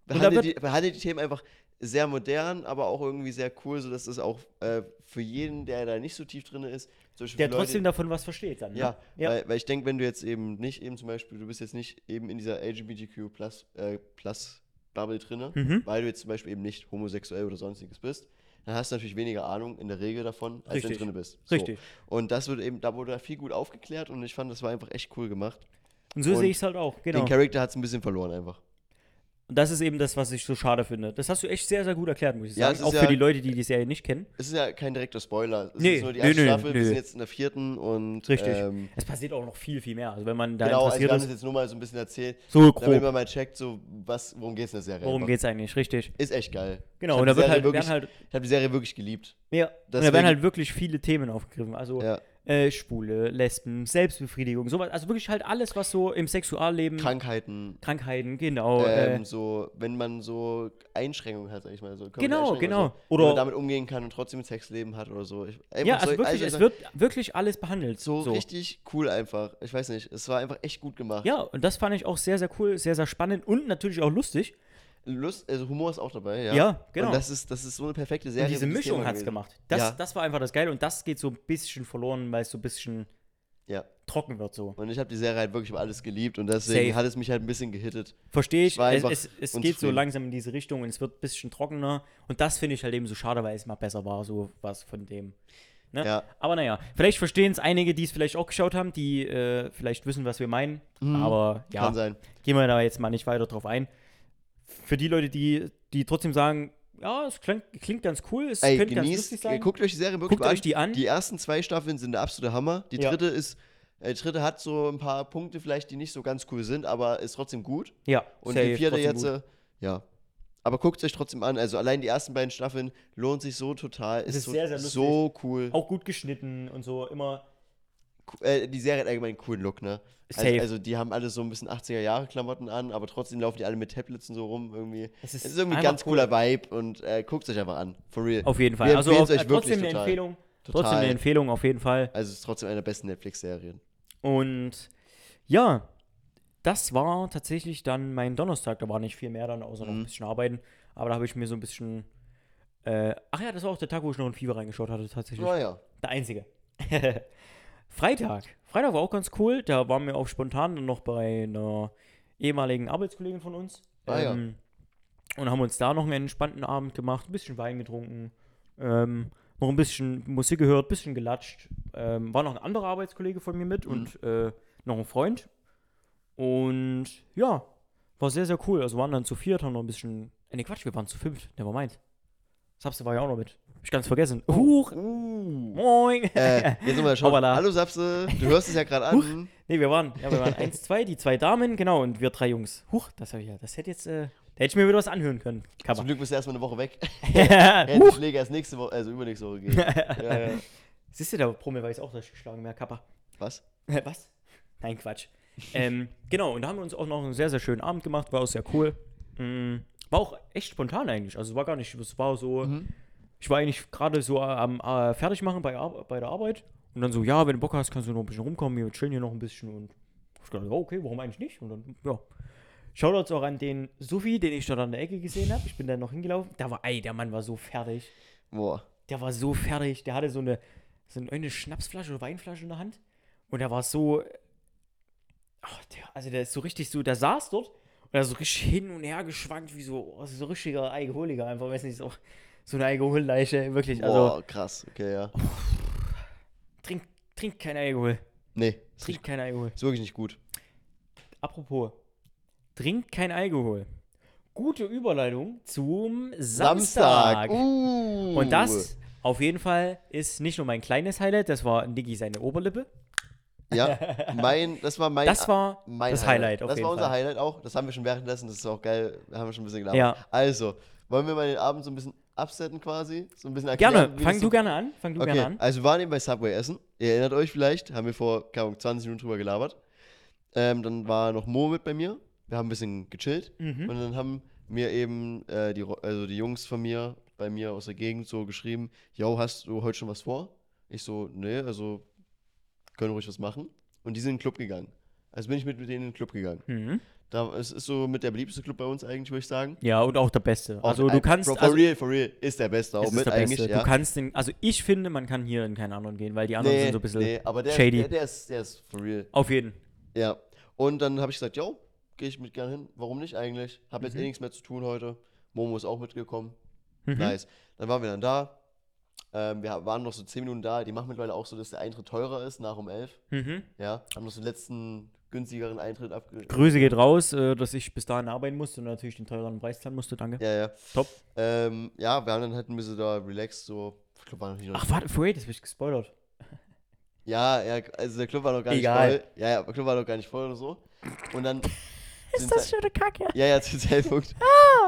Speaker 1: behandelt, die, behandelt die Themen einfach sehr modern, aber auch irgendwie sehr cool, sodass es auch äh, für jeden, der da nicht so tief drin ist,
Speaker 2: Der
Speaker 1: Leute-
Speaker 2: trotzdem davon was versteht dann. Ne?
Speaker 1: ja,
Speaker 2: ja.
Speaker 1: Weil, weil ich denke, wenn du jetzt eben nicht eben zum Beispiel, du bist jetzt nicht eben in dieser LGBTQ plus, äh, plus Bubble drinne,
Speaker 2: Mhm.
Speaker 1: weil du jetzt zum Beispiel eben nicht homosexuell oder sonstiges bist, dann hast du natürlich weniger Ahnung in der Regel davon, als wenn
Speaker 2: Richtig.
Speaker 1: du drin bist. So.
Speaker 2: Richtig.
Speaker 1: Und das wird eben, da wurde da viel gut aufgeklärt und ich fand, das war einfach echt cool gemacht.
Speaker 2: Und so sehe ich es halt auch. Genau.
Speaker 1: Den Charakter hat es ein bisschen verloren einfach.
Speaker 2: Und das ist eben das, was ich so schade finde. Das hast du echt sehr, sehr gut erklärt, muss ich
Speaker 1: Ja,
Speaker 2: sagen.
Speaker 1: es
Speaker 2: auch
Speaker 1: ja-
Speaker 2: für die Leute, die die Serie nicht kennen.
Speaker 1: Es ist ja kein direkter Spoiler. Es
Speaker 2: Nee,
Speaker 1: ist nur die erste
Speaker 2: nee,
Speaker 1: Staffel, wir
Speaker 2: nee.
Speaker 1: sind jetzt in der vierten und
Speaker 2: Richtig.
Speaker 1: ähm,
Speaker 2: Es passiert auch noch viel, viel mehr. Also wenn man da
Speaker 1: genau, also wir
Speaker 2: interessiert
Speaker 1: das
Speaker 2: ist,
Speaker 1: jetzt nur mal so ein bisschen erzählt,
Speaker 2: so
Speaker 1: damit
Speaker 2: grob.
Speaker 1: man mal checkt, so was, worum geht es in der Serie.
Speaker 2: Worum
Speaker 1: einfach.
Speaker 2: geht's eigentlich? Richtig.
Speaker 1: Ist echt geil.
Speaker 2: Genau,
Speaker 1: Ich
Speaker 2: und da wird
Speaker 1: Serie
Speaker 2: halt,
Speaker 1: wirklich,
Speaker 2: halt,
Speaker 1: Ich habe die Serie wirklich geliebt.
Speaker 2: ja, und da
Speaker 1: deswegen-
Speaker 2: werden halt wirklich viele Themen aufgegriffen. Also
Speaker 1: Ja.
Speaker 2: Äh, Schwule, Lesben, Selbstbefriedigung, sowas. Also wirklich halt alles, was so im Sexualleben,
Speaker 1: Krankheiten,
Speaker 2: Krankheiten, genau.
Speaker 1: ähm,
Speaker 2: äh,
Speaker 1: so, wenn man so Einschränkungen hat, sag ich mal. So,
Speaker 2: Genau, genau.
Speaker 1: Oder, so,
Speaker 2: Oder-
Speaker 1: wie man damit umgehen kann und trotzdem ein Sexleben hat oder so. Ich, einfach
Speaker 2: ja, also
Speaker 1: so,
Speaker 2: wirklich, es
Speaker 1: Sachen-
Speaker 2: wird wirklich alles behandelt.
Speaker 1: so, richtig cool einfach. Ich weiß nicht, es war einfach echt gut gemacht.
Speaker 2: Ja, und das fand ich auch sehr, sehr cool, sehr, sehr spannend und natürlich auch lustig.
Speaker 1: Lust, also Humor ist auch dabei, ja.
Speaker 2: Ja, genau.
Speaker 1: Und das ist, das ist so eine perfekte Serie.
Speaker 2: und diese Mischung hat es gemacht. Das,
Speaker 1: Ja.
Speaker 2: das war einfach das Geile und das geht so ein bisschen verloren, weil es so ein bisschen
Speaker 1: Ja.
Speaker 2: trocken wird so.
Speaker 1: Und ich habe die Serie halt wirklich über alles geliebt und deswegen
Speaker 2: Safe.
Speaker 1: hat es mich halt ein bisschen gehittet.
Speaker 2: Verstehe ich.
Speaker 1: war
Speaker 2: Es, es, es geht so langsam in diese Richtung und es wird ein bisschen trockener. Und das finde ich halt eben so schade, weil es mal besser war, so was von dem. Ne?
Speaker 1: Ja.
Speaker 2: Aber naja, vielleicht verstehen es einige, die es vielleicht auch geschaut haben, die äh, vielleicht wissen, was wir meinen. Aber ja,
Speaker 1: Mhm. Kann sein.
Speaker 2: gehen wir da jetzt mal nicht weiter drauf ein. Für die Leute, die, die trotzdem sagen, ja, es klingt, klingt ganz cool, es
Speaker 1: Ey,
Speaker 2: könnte ganz
Speaker 1: genießt,
Speaker 2: lustig sein.
Speaker 1: guckt euch die Serie wirklich
Speaker 2: Guckt
Speaker 1: mal
Speaker 2: euch die an.
Speaker 1: Die ersten zwei Staffeln sind der absolute Hammer. Die
Speaker 2: Ja.
Speaker 1: dritte ist, äh, die dritte hat so ein paar Punkte vielleicht, die nicht so ganz cool sind, aber ist trotzdem gut.
Speaker 2: ja,
Speaker 1: Und die vierte jetzt,
Speaker 2: gut.
Speaker 1: äh, ja. Aber guckt es euch trotzdem an. Also allein die ersten beiden Staffeln lohnt sich so total.
Speaker 2: Es ist
Speaker 1: so,
Speaker 2: sehr, sehr lustig.
Speaker 1: so cool.
Speaker 2: Auch gut geschnitten und so, immer.
Speaker 1: Äh, die Serie hat allgemein einen coolen Look, ne? Also, also die haben alle so ein bisschen 80er Jahre Klamotten an, aber trotzdem laufen die alle mit Tablets und so rum irgendwie.
Speaker 2: Es
Speaker 1: Es
Speaker 2: ist
Speaker 1: ist, irgendwie ein ganz cooler Vibe und äh, guckt es euch einfach an. For real.
Speaker 2: Auf jeden Fall.
Speaker 1: Wir
Speaker 2: Also auf,
Speaker 1: euch
Speaker 2: äh, trotzdem eine
Speaker 1: total.
Speaker 2: Empfehlung.
Speaker 1: Total.
Speaker 2: Trotzdem eine Empfehlung auf jeden Fall.
Speaker 1: Also es ist trotzdem eine der besten Netflix-Serien.
Speaker 2: Und ja, das war tatsächlich dann mein Donnerstag. Da war nicht viel mehr dann, außer noch ein
Speaker 1: Mhm.
Speaker 2: bisschen arbeiten. Aber da habe ich mir so ein bisschen. Äh, ach ja, das war auch der Tag, wo ich noch ein Fieber reingeschaut hatte, tatsächlich.
Speaker 1: Naja.
Speaker 2: Der einzige. Freitag. Freitag war auch ganz cool. Da waren wir auch spontan dann noch bei einer ehemaligen Arbeitskollegin von uns.
Speaker 1: Ah, ja.
Speaker 2: ähm, Und haben uns da noch einen entspannten Abend gemacht, ein bisschen Wein getrunken, ähm, noch ein bisschen Musik gehört, ein bisschen gelatscht. Ähm, war noch ein anderer Arbeitskollege von mir mit
Speaker 1: Mhm.
Speaker 2: und äh, noch ein Freund. Und ja, war sehr, sehr cool. Also waren dann zu viert, haben noch ein bisschen. Äh, nee, Quatsch, wir waren zu fünft. Never mind. Sapse war ja auch noch mit. Hab ich ganz vergessen. Huch!
Speaker 1: Uh.
Speaker 2: Moin!
Speaker 1: Äh, jetzt nochmal schauen.
Speaker 2: Hoppala.
Speaker 1: Hallo Sapse, du hörst es ja gerade an.
Speaker 2: Nee, wir waren, ja, wir waren eins, zwei, die zwei Damen, genau, und wir drei Jungs. Huch, das habe ich ja, das hätte jetzt, äh, da hätte ich mir wieder was anhören können.
Speaker 1: Zum
Speaker 2: Kappa.
Speaker 1: Glück bist du erstmal eine Woche weg. Ja,
Speaker 2: Huch.
Speaker 1: Schläge erst nächste Woche, also übernächste Woche gehen. ja, ja.
Speaker 2: Siehst du, der Promi weiß auch, dass ich geschlagen mehr Kappa.
Speaker 1: Was?
Speaker 2: Was? Nein, Quatsch. ähm, genau, und da haben wir uns auch noch einen sehr, sehr schönen Abend gemacht, war auch sehr cool. Mm, war auch echt spontan eigentlich, also es war gar nicht, es war so,
Speaker 1: Mhm.
Speaker 2: Ich war eigentlich gerade so am äh, Fertigmachen bei, Ar bei der Arbeit und dann so, ja, wenn du Bock hast, kannst du noch ein bisschen rumkommen, wir chillen hier noch ein bisschen und ich dachte, okay, warum eigentlich nicht? Und dann, ja. Shoutouts auch an den Sufi, den ich dort an der Ecke gesehen habe. Ich bin da noch hingelaufen. Der war, ey, der Mann war so fertig.
Speaker 1: Boah.
Speaker 2: Der war so fertig. Der hatte so eine, so eine Schnapsflasche oder Weinflasche in der Hand. Und er war so. ach, der, also der ist so richtig so, der saß dort und er ist so richtig hin und her geschwankt, wie so, oh, so richtiger Alkoholiker, einfach, weiß nicht, so, so eine Alkoholleiche, wirklich. Also
Speaker 1: Boah, krass, okay, ja.
Speaker 2: trink, trink kein Alkohol.
Speaker 1: Nee,
Speaker 2: Trink kein Alkohol.
Speaker 1: ist wirklich nicht gut.
Speaker 2: Apropos, trink kein Alkohol. Gute Überleitung zum Samstag.
Speaker 1: Uh.
Speaker 2: Und das auf jeden Fall ist nicht nur mein kleines Highlight, das war Niki seine Oberlippe.
Speaker 1: Ja, mein, das war mein.
Speaker 2: Das war
Speaker 1: mein
Speaker 2: das Highlight auf
Speaker 1: Das war unser
Speaker 2: Fall.
Speaker 1: Highlight auch. Das haben wir schon währenddessen. Das ist auch geil. Haben wir schon ein bisschen gelabert.
Speaker 2: Ja.
Speaker 1: Also, wollen wir mal den Abend so ein bisschen absetten quasi? So ein bisschen erklären,
Speaker 2: Gerne, fang du gerne an. Fang du
Speaker 1: Okay,
Speaker 2: gerne an.
Speaker 1: also wir waren eben bei Subway essen. Ihr erinnert euch vielleicht, haben wir vor keine Ahnung, 20 Minuten drüber gelabert. Ähm, dann war noch Mo mit bei mir. Wir haben ein bisschen gechillt.
Speaker 2: Mhm.
Speaker 1: Und dann haben mir eben äh, die, also die Jungs von mir, bei mir aus der Gegend so geschrieben, yo, hast du heute schon was vor? Ich so, nee, also können ruhig was machen. Und die sind in den Club gegangen. Also bin ich mit, mit denen in den Club gegangen.
Speaker 2: Mhm.
Speaker 1: Da, es ist so mit der beliebteste Club bei uns eigentlich, würde ich sagen.
Speaker 2: Ja, und auch der Beste. Also du kannst,
Speaker 1: For, for
Speaker 2: also,
Speaker 1: real, for real, ist der Beste auch mit
Speaker 2: der
Speaker 1: eigentlich,
Speaker 2: Beste.
Speaker 1: ja.
Speaker 2: Du kannst den, also ich finde, man kann hier in keinen anderen gehen, weil die anderen sind so ein bisschen
Speaker 1: nee, aber der,
Speaker 2: shady.
Speaker 1: Der, der, ist, der ist for real.
Speaker 2: auf jeden.
Speaker 1: Ja. Und dann habe ich gesagt, yo, gehe ich mit gerne hin. Warum nicht eigentlich? Habe jetzt
Speaker 2: Mhm.
Speaker 1: eh nichts mehr zu tun heute. Momo ist auch mitgekommen.
Speaker 2: Mhm.
Speaker 1: Nice. Dann waren wir dann da. Ähm, wir waren noch so 10 Minuten da. Die machen mittlerweile auch so, dass der Eintritt teurer ist, nach um 11.
Speaker 2: Mhm.
Speaker 1: Ja. Haben noch so den letzten günstigeren Eintritt abge...
Speaker 2: Grüße geht raus, äh, dass ich bis dahin arbeiten musste und natürlich den teureren Preis zahlen musste, danke.
Speaker 1: Ja, ja.
Speaker 2: Top.
Speaker 1: Ähm, ja, wir haben dann halt ein bisschen da relaxed, so. Ich glaube, war noch nicht
Speaker 2: Ach, warte, wait, das ich gespoilert.
Speaker 1: Ja, ja, also der Club war noch gar
Speaker 2: Egal.
Speaker 1: nicht voll. Ja, ja, der Club war noch gar nicht voll oder so. Und dann.
Speaker 2: Ist das schon eine Kacke?
Speaker 1: Ja, ja, zu Zeitpunkt.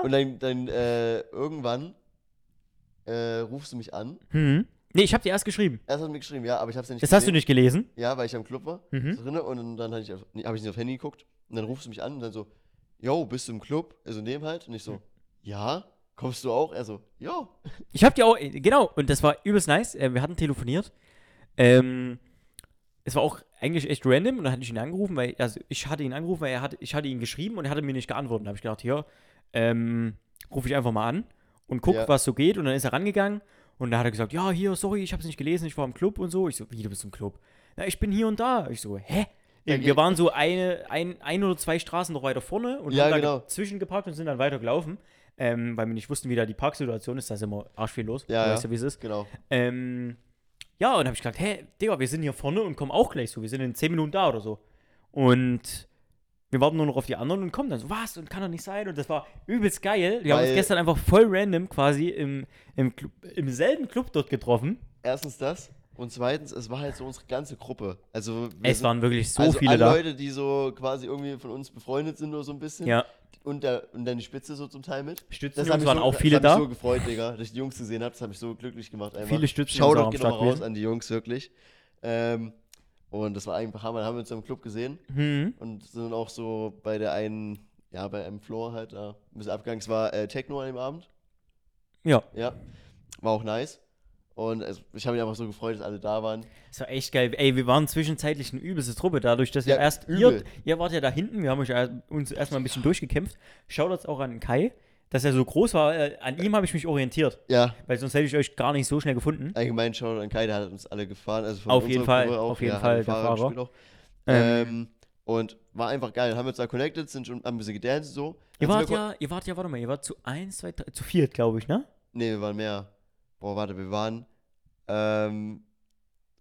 Speaker 1: Und dann, dann äh, irgendwann äh, rufst du mich an.
Speaker 2: Mhm. Nee, ich hab dir erst geschrieben.
Speaker 1: Erst hast du mir geschrieben, ja, aber ich hab's ja nicht
Speaker 2: Das hast du nicht gelesen.
Speaker 1: Ja, weil ich am Club war,
Speaker 2: Mhm.
Speaker 1: drinne, und dann hab ich, auf- nee, hab ich nicht auf Handy geguckt. Und dann rufst du mich an und dann so, yo, bist du im Club? Also in dem halt. Und ich so, ja, kommst du auch? Er so, jo.
Speaker 2: Ich hab dir auch, äh, genau, und das war übelst nice. Äh, wir hatten telefoniert. Ähm, es war auch eigentlich echt random und dann hatte ich ihn angerufen, weil, also ich hatte ihn angerufen, weil er hat, ich hatte ihn geschrieben und er hatte mir nicht geantwortet. Da habe ich gedacht, hier, ähm, rufe ich einfach mal an und guck,
Speaker 1: Ja.
Speaker 2: was so geht. Und dann ist er rangegangen und dann hat er gesagt, ja, hier, sorry, ich habe es nicht gelesen, ich war im Club und so. Ich so, wie, du bist im Club? Na, ich bin hier und da. Ich so, hä? Wir waren so eine, ein, ein oder zwei Straßen noch weiter vorne und
Speaker 1: Ja,
Speaker 2: haben da
Speaker 1: genau.
Speaker 2: ge- zwischengeparkt und sind dann weiter gelaufen, ähm, weil wir nicht wussten, wie da die Parksituation ist. Da ist immer arsch viel los.
Speaker 1: Ja,
Speaker 2: du
Speaker 1: ja.
Speaker 2: weißt ja, wie es ist.
Speaker 1: Genau.
Speaker 2: Ähm, ja, und habe ich gedacht, hä, Digga, wir sind hier vorne und kommen auch gleich so. Wir sind in 10 Minuten da oder so. Und wir warten nur noch auf die anderen und kommen dann so, was? Und kann doch nicht sein. Und das war übelst geil. Wir haben uns
Speaker 1: Weil-
Speaker 2: gestern einfach voll random quasi im, im, Club, im selben Club dort getroffen.
Speaker 1: Erstens das. Und zweitens, es war halt so unsere ganze Gruppe. Also, wir
Speaker 2: Es
Speaker 1: sind-
Speaker 2: waren wirklich so
Speaker 1: also
Speaker 2: viele
Speaker 1: alle
Speaker 2: da.
Speaker 1: Leute, die so quasi irgendwie von uns befreundet sind oder so ein bisschen.
Speaker 2: Ja,
Speaker 1: Und, der, und dann die Spitze so zum Teil mit.
Speaker 2: Stützen
Speaker 1: hat
Speaker 2: uns
Speaker 1: mich
Speaker 2: waren
Speaker 1: so,
Speaker 2: auch viele
Speaker 1: das hat
Speaker 2: da.
Speaker 1: mich so gefreut, Digga, dass ich die Jungs gesehen habe. Das hat mich so glücklich gemacht. Einfach.
Speaker 2: Viele Stützen
Speaker 1: Shoutout
Speaker 2: uns auch am
Speaker 1: geht
Speaker 2: Start
Speaker 1: nochmal raus an die Jungs, wirklich. Ähm, und das war einfach Hammer. Dann haben wir uns im Club gesehen
Speaker 2: hm.
Speaker 1: und sind dann auch so bei der einen, ja, bei einem Floor halt da ein bisschen abgegangen. Es war äh, Techno an dem Abend.
Speaker 2: ja.
Speaker 1: Ja. War auch nice. Und es, ich habe mich einfach so gefreut, dass alle da waren.
Speaker 2: Das war echt geil. Ey, wir waren zwischenzeitlich eine übelste Truppe, dadurch, dass wir
Speaker 1: Ja,
Speaker 2: erst. Ihr,
Speaker 1: übel.
Speaker 2: ihr wart ja da hinten, wir haben euch uns erstmal ein bisschen durchgekämpft. Schaut auch an Kai, dass er so groß war. Äh, an ihm habe ich mich orientiert,
Speaker 1: Ja,
Speaker 2: weil sonst hätte ich euch gar nicht so schnell gefunden.
Speaker 1: allgemein Shoutout an Kai, der hat uns alle gefahren. Also von
Speaker 2: Auf jeden Fall,
Speaker 1: auch.
Speaker 2: auf jeden
Speaker 1: ja,
Speaker 2: Fall,
Speaker 1: hat
Speaker 2: der Fahrer. Ähm,
Speaker 1: Ähm, und war einfach geil. Haben wir uns da connected, sind schon haben ein bisschen gedanced so.
Speaker 2: Ihr wart ja, ihr wart ja, warte mal, ihr wart zu eins, zwei, drei, zu viert, glaube ich, ne?
Speaker 1: Nee, wir waren mehr. Boah, warte, wir waren. Ähm,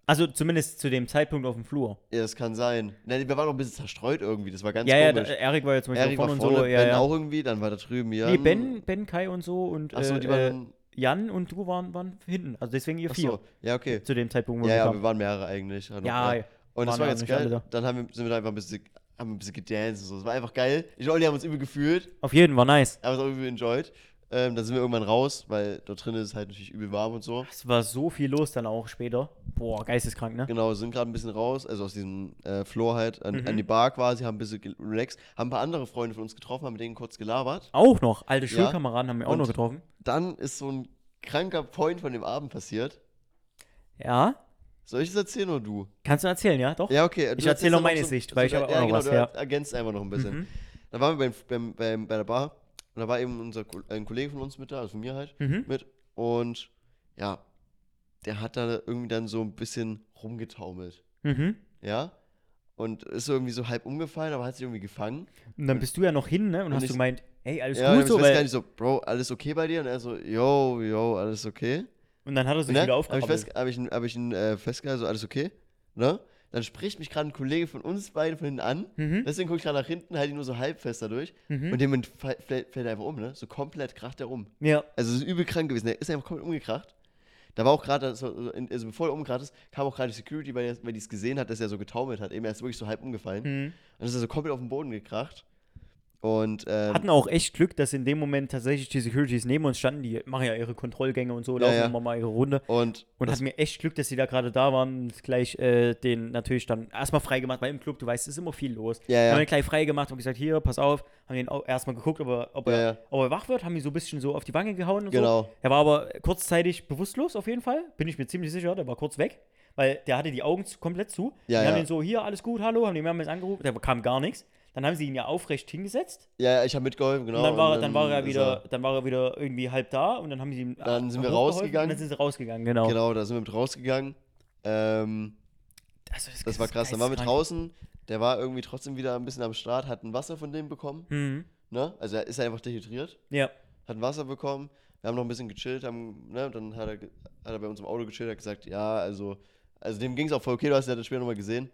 Speaker 2: Also zumindest zu dem Zeitpunkt auf dem Flur.
Speaker 1: ja, das kann sein. Nee, wir waren noch ein bisschen zerstreut irgendwie. Das war ganz
Speaker 2: ja, ja, da,
Speaker 1: komisch.
Speaker 2: Erik war ja zum Beispiel vorne
Speaker 1: vorne,
Speaker 2: und so. Ja,
Speaker 1: Ben
Speaker 2: ja.
Speaker 1: auch irgendwie, dann war da drüben Jan.
Speaker 2: Nee, Ben, Ben, Kai und so und
Speaker 1: Achso,
Speaker 2: äh,
Speaker 1: die
Speaker 2: äh,
Speaker 1: waren.
Speaker 2: Jan und du waren, waren hinten. Also deswegen ihr vier.
Speaker 1: Achso, ja, okay.
Speaker 2: Zu dem Zeitpunkt, wo
Speaker 1: Ja,
Speaker 2: wir
Speaker 1: ja,
Speaker 2: kamen.
Speaker 1: wir waren mehrere eigentlich. Hallo,
Speaker 2: Ja,
Speaker 1: Und das war
Speaker 2: ja
Speaker 1: ganz geil.
Speaker 2: da.
Speaker 1: Dann haben wir, sind wir da einfach ein bisschen, haben ein bisschen gedanced und so. Das war einfach geil. Ich und Olli haben uns übel gefühlt,
Speaker 2: Auf jeden war nice.
Speaker 1: haben es auch übel enjoyed. Ähm, dann sind wir irgendwann raus, weil dort drin ist es halt natürlich übel warm und so.
Speaker 2: Es war so viel los dann auch später. Boah, geisteskrank, ne?
Speaker 1: Genau, sind gerade ein bisschen raus, also aus diesem äh, Floor halt, an,
Speaker 2: Mhm.
Speaker 1: an die Bar quasi, haben ein bisschen relaxed, haben ein paar andere Freunde von uns getroffen, haben mit denen kurz gelabert.
Speaker 2: Auch noch. Alte
Speaker 1: Ja.
Speaker 2: Schulkameraden haben wir auch
Speaker 1: Und-
Speaker 2: noch getroffen.
Speaker 1: Dann ist so ein kranker Point von dem Abend passiert.
Speaker 2: Ja.
Speaker 1: Soll ich das erzählen oder du?
Speaker 2: Kannst du erzählen, ja? Doch?
Speaker 1: Ja, okay.
Speaker 2: Ich erzähl noch meine Sicht, weil ich habe auch
Speaker 1: ja,
Speaker 2: noch
Speaker 1: genau,
Speaker 2: was,
Speaker 1: du
Speaker 2: ja.
Speaker 1: ergänzt einfach noch ein bisschen.
Speaker 2: Mhm.
Speaker 1: Dann waren wir beim, beim, beim, bei der Bar und da war eben unser ein Kollege von uns mit da, also von mir halt,
Speaker 2: Mhm.
Speaker 1: mit. Und ja, der hat da irgendwie dann so ein bisschen rumgetaumelt.
Speaker 2: Mhm.
Speaker 1: Ja? Und ist so irgendwie so halb umgefallen, aber hat sich irgendwie gefangen.
Speaker 2: Und dann bist du ja noch hin, ne? Und,
Speaker 1: Und
Speaker 2: hast
Speaker 1: ich-
Speaker 2: du gemeint, ey, alles
Speaker 1: ja,
Speaker 2: gut
Speaker 1: ich
Speaker 2: so,
Speaker 1: weiß gar nicht so, Bro, alles okay bei dir? Und er so, yo, yo, alles okay.
Speaker 2: und dann hat er sich
Speaker 1: Ne?
Speaker 2: wieder
Speaker 1: Habe ich, fest, hab ich, hab ich ihn äh, festgehalten, so, alles okay? Ne? Dann spricht mich gerade ein Kollege von uns beiden von hinten an.
Speaker 2: Mhm.
Speaker 1: Deswegen gucke ich gerade nach hinten, halte ihn nur so halb fest dadurch.
Speaker 2: Mhm.
Speaker 1: Und dem Moment fällt, er einfach um, ne? So komplett kracht er um.
Speaker 2: Ja.
Speaker 1: Also es ist übel krank gewesen. Der ist einfach komplett umgekracht. Da war auch gerade, so, in- also bevor er umgekracht ist, kam auch gerade die Security, weil, die- weil die es gesehen hat, dass er so getaumelt hat. Eben, er ist wirklich so halb umgefallen.
Speaker 2: Mhm.
Speaker 1: Und ist er so komplett auf den Boden gekracht. Und ähm,
Speaker 2: Hatten auch echt Glück, dass in dem Moment tatsächlich die Securities neben uns standen. Die machen ja ihre Kontrollgänge und so,
Speaker 1: Ja,
Speaker 2: laufen
Speaker 1: ja.
Speaker 2: immer mal ihre Runde.
Speaker 1: und,
Speaker 2: Und hatten mir echt Glück, dass sie da gerade da waren und gleich äh, den natürlich dann erstmal freigemacht, weil im Club, du weißt, es ist immer viel los.
Speaker 1: Ja, ja.
Speaker 2: Haben den gleich freigemacht und gesagt, hier, pass auf, haben auch erstmal geguckt, ob er, ob,
Speaker 1: Ja,
Speaker 2: er,
Speaker 1: ja.
Speaker 2: ob er wach wird, haben ihn so ein bisschen so auf die Wange gehauen und so.
Speaker 1: genau.
Speaker 2: Er war aber kurzzeitig bewusstlos auf jeden Fall, bin ich mir ziemlich sicher, der war kurz weg, weil der hatte die Augen komplett zu.
Speaker 1: Ja,
Speaker 2: die
Speaker 1: ja.
Speaker 2: haben den so, hier, alles gut, hallo, haben den mehrmals angerufen, der kam gar nichts. Dann haben sie ihn ja aufrecht hingesetzt
Speaker 1: Ja, ja, ich habe mitgeholfen, genau.
Speaker 2: und dann war, er- dann war er wieder, dann war er wieder irgendwie halb da und dann haben sie ihn
Speaker 1: Dann sind wir rausgegangen.
Speaker 2: Und dann sind sie rausgegangen, genau.
Speaker 1: Genau, da sind wir mit rausgegangen. Ähm,
Speaker 2: Also,
Speaker 1: das war
Speaker 2: ist
Speaker 1: krass. Dann waren wir draußen. Der war irgendwie trotzdem wieder ein bisschen am Start, hat ein Wasser von dem bekommen.
Speaker 2: Mhm.
Speaker 1: Ne? Also er ist einfach dehydriert.
Speaker 2: Ja.
Speaker 1: hat ein Wasser bekommen. Wir haben noch ein bisschen gechillt, haben, ne, dann hat er, hat er bei uns im Auto gechillt, hat gesagt, ja, also, also dem ging es auch voll okay, du hast ja das Spiel nochmal gesehen.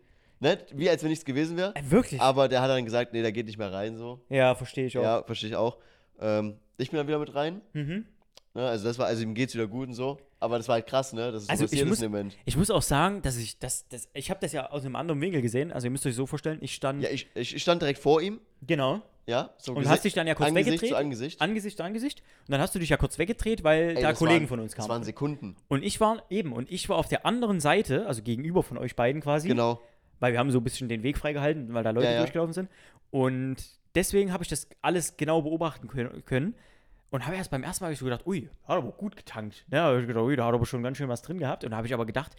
Speaker 1: Ne? Wie als wenn nichts gewesen wäre.
Speaker 2: Äh, Wirklich?
Speaker 1: Aber der hat dann gesagt, nee, da geht nicht mehr rein so.
Speaker 2: ja, verstehe ich auch.
Speaker 1: Ja, verstehe ich auch. Ähm, ich bin dann wieder mit rein.
Speaker 2: Mhm.
Speaker 1: Ne? Also das war, also ihm geht's wieder gut und so. Aber das war halt krass, ne? Das ist
Speaker 2: Also
Speaker 1: so
Speaker 2: ich muss-. Ich muss auch sagen, dass ich das, das ich habe das ja aus einem anderen Winkel gesehen. Also ihr müsst euch so vorstellen, ich stand
Speaker 1: Ja, ich, ich, stand direkt vor ihm,
Speaker 2: genau
Speaker 1: ja, so
Speaker 2: und hast dich dann ja kurz
Speaker 1: Angesicht
Speaker 2: weggedreht,
Speaker 1: zu Angesicht.
Speaker 2: Angesicht zu Angesicht und dann hast du dich ja kurz weggedreht, weil
Speaker 1: Ey,
Speaker 2: da Kollegen
Speaker 1: waren,
Speaker 2: von uns
Speaker 1: Das waren
Speaker 2: kamen.
Speaker 1: Sekunden.
Speaker 2: Und ich war eben und ich war auf der anderen Seite, also gegenüber von euch beiden quasi,
Speaker 1: Genau.
Speaker 2: Weil wir haben so ein bisschen den Weg freigehalten, weil da Leute
Speaker 1: Ja, ja.
Speaker 2: durchgelaufen sind und deswegen habe ich das alles genau beobachten können, und habe erst beim ersten Mal ich so gedacht, ui, hat aber gut getankt. Ja, hab ich gedacht, ui, da hat aber schon ganz schön was drin gehabt und da habe ich aber gedacht,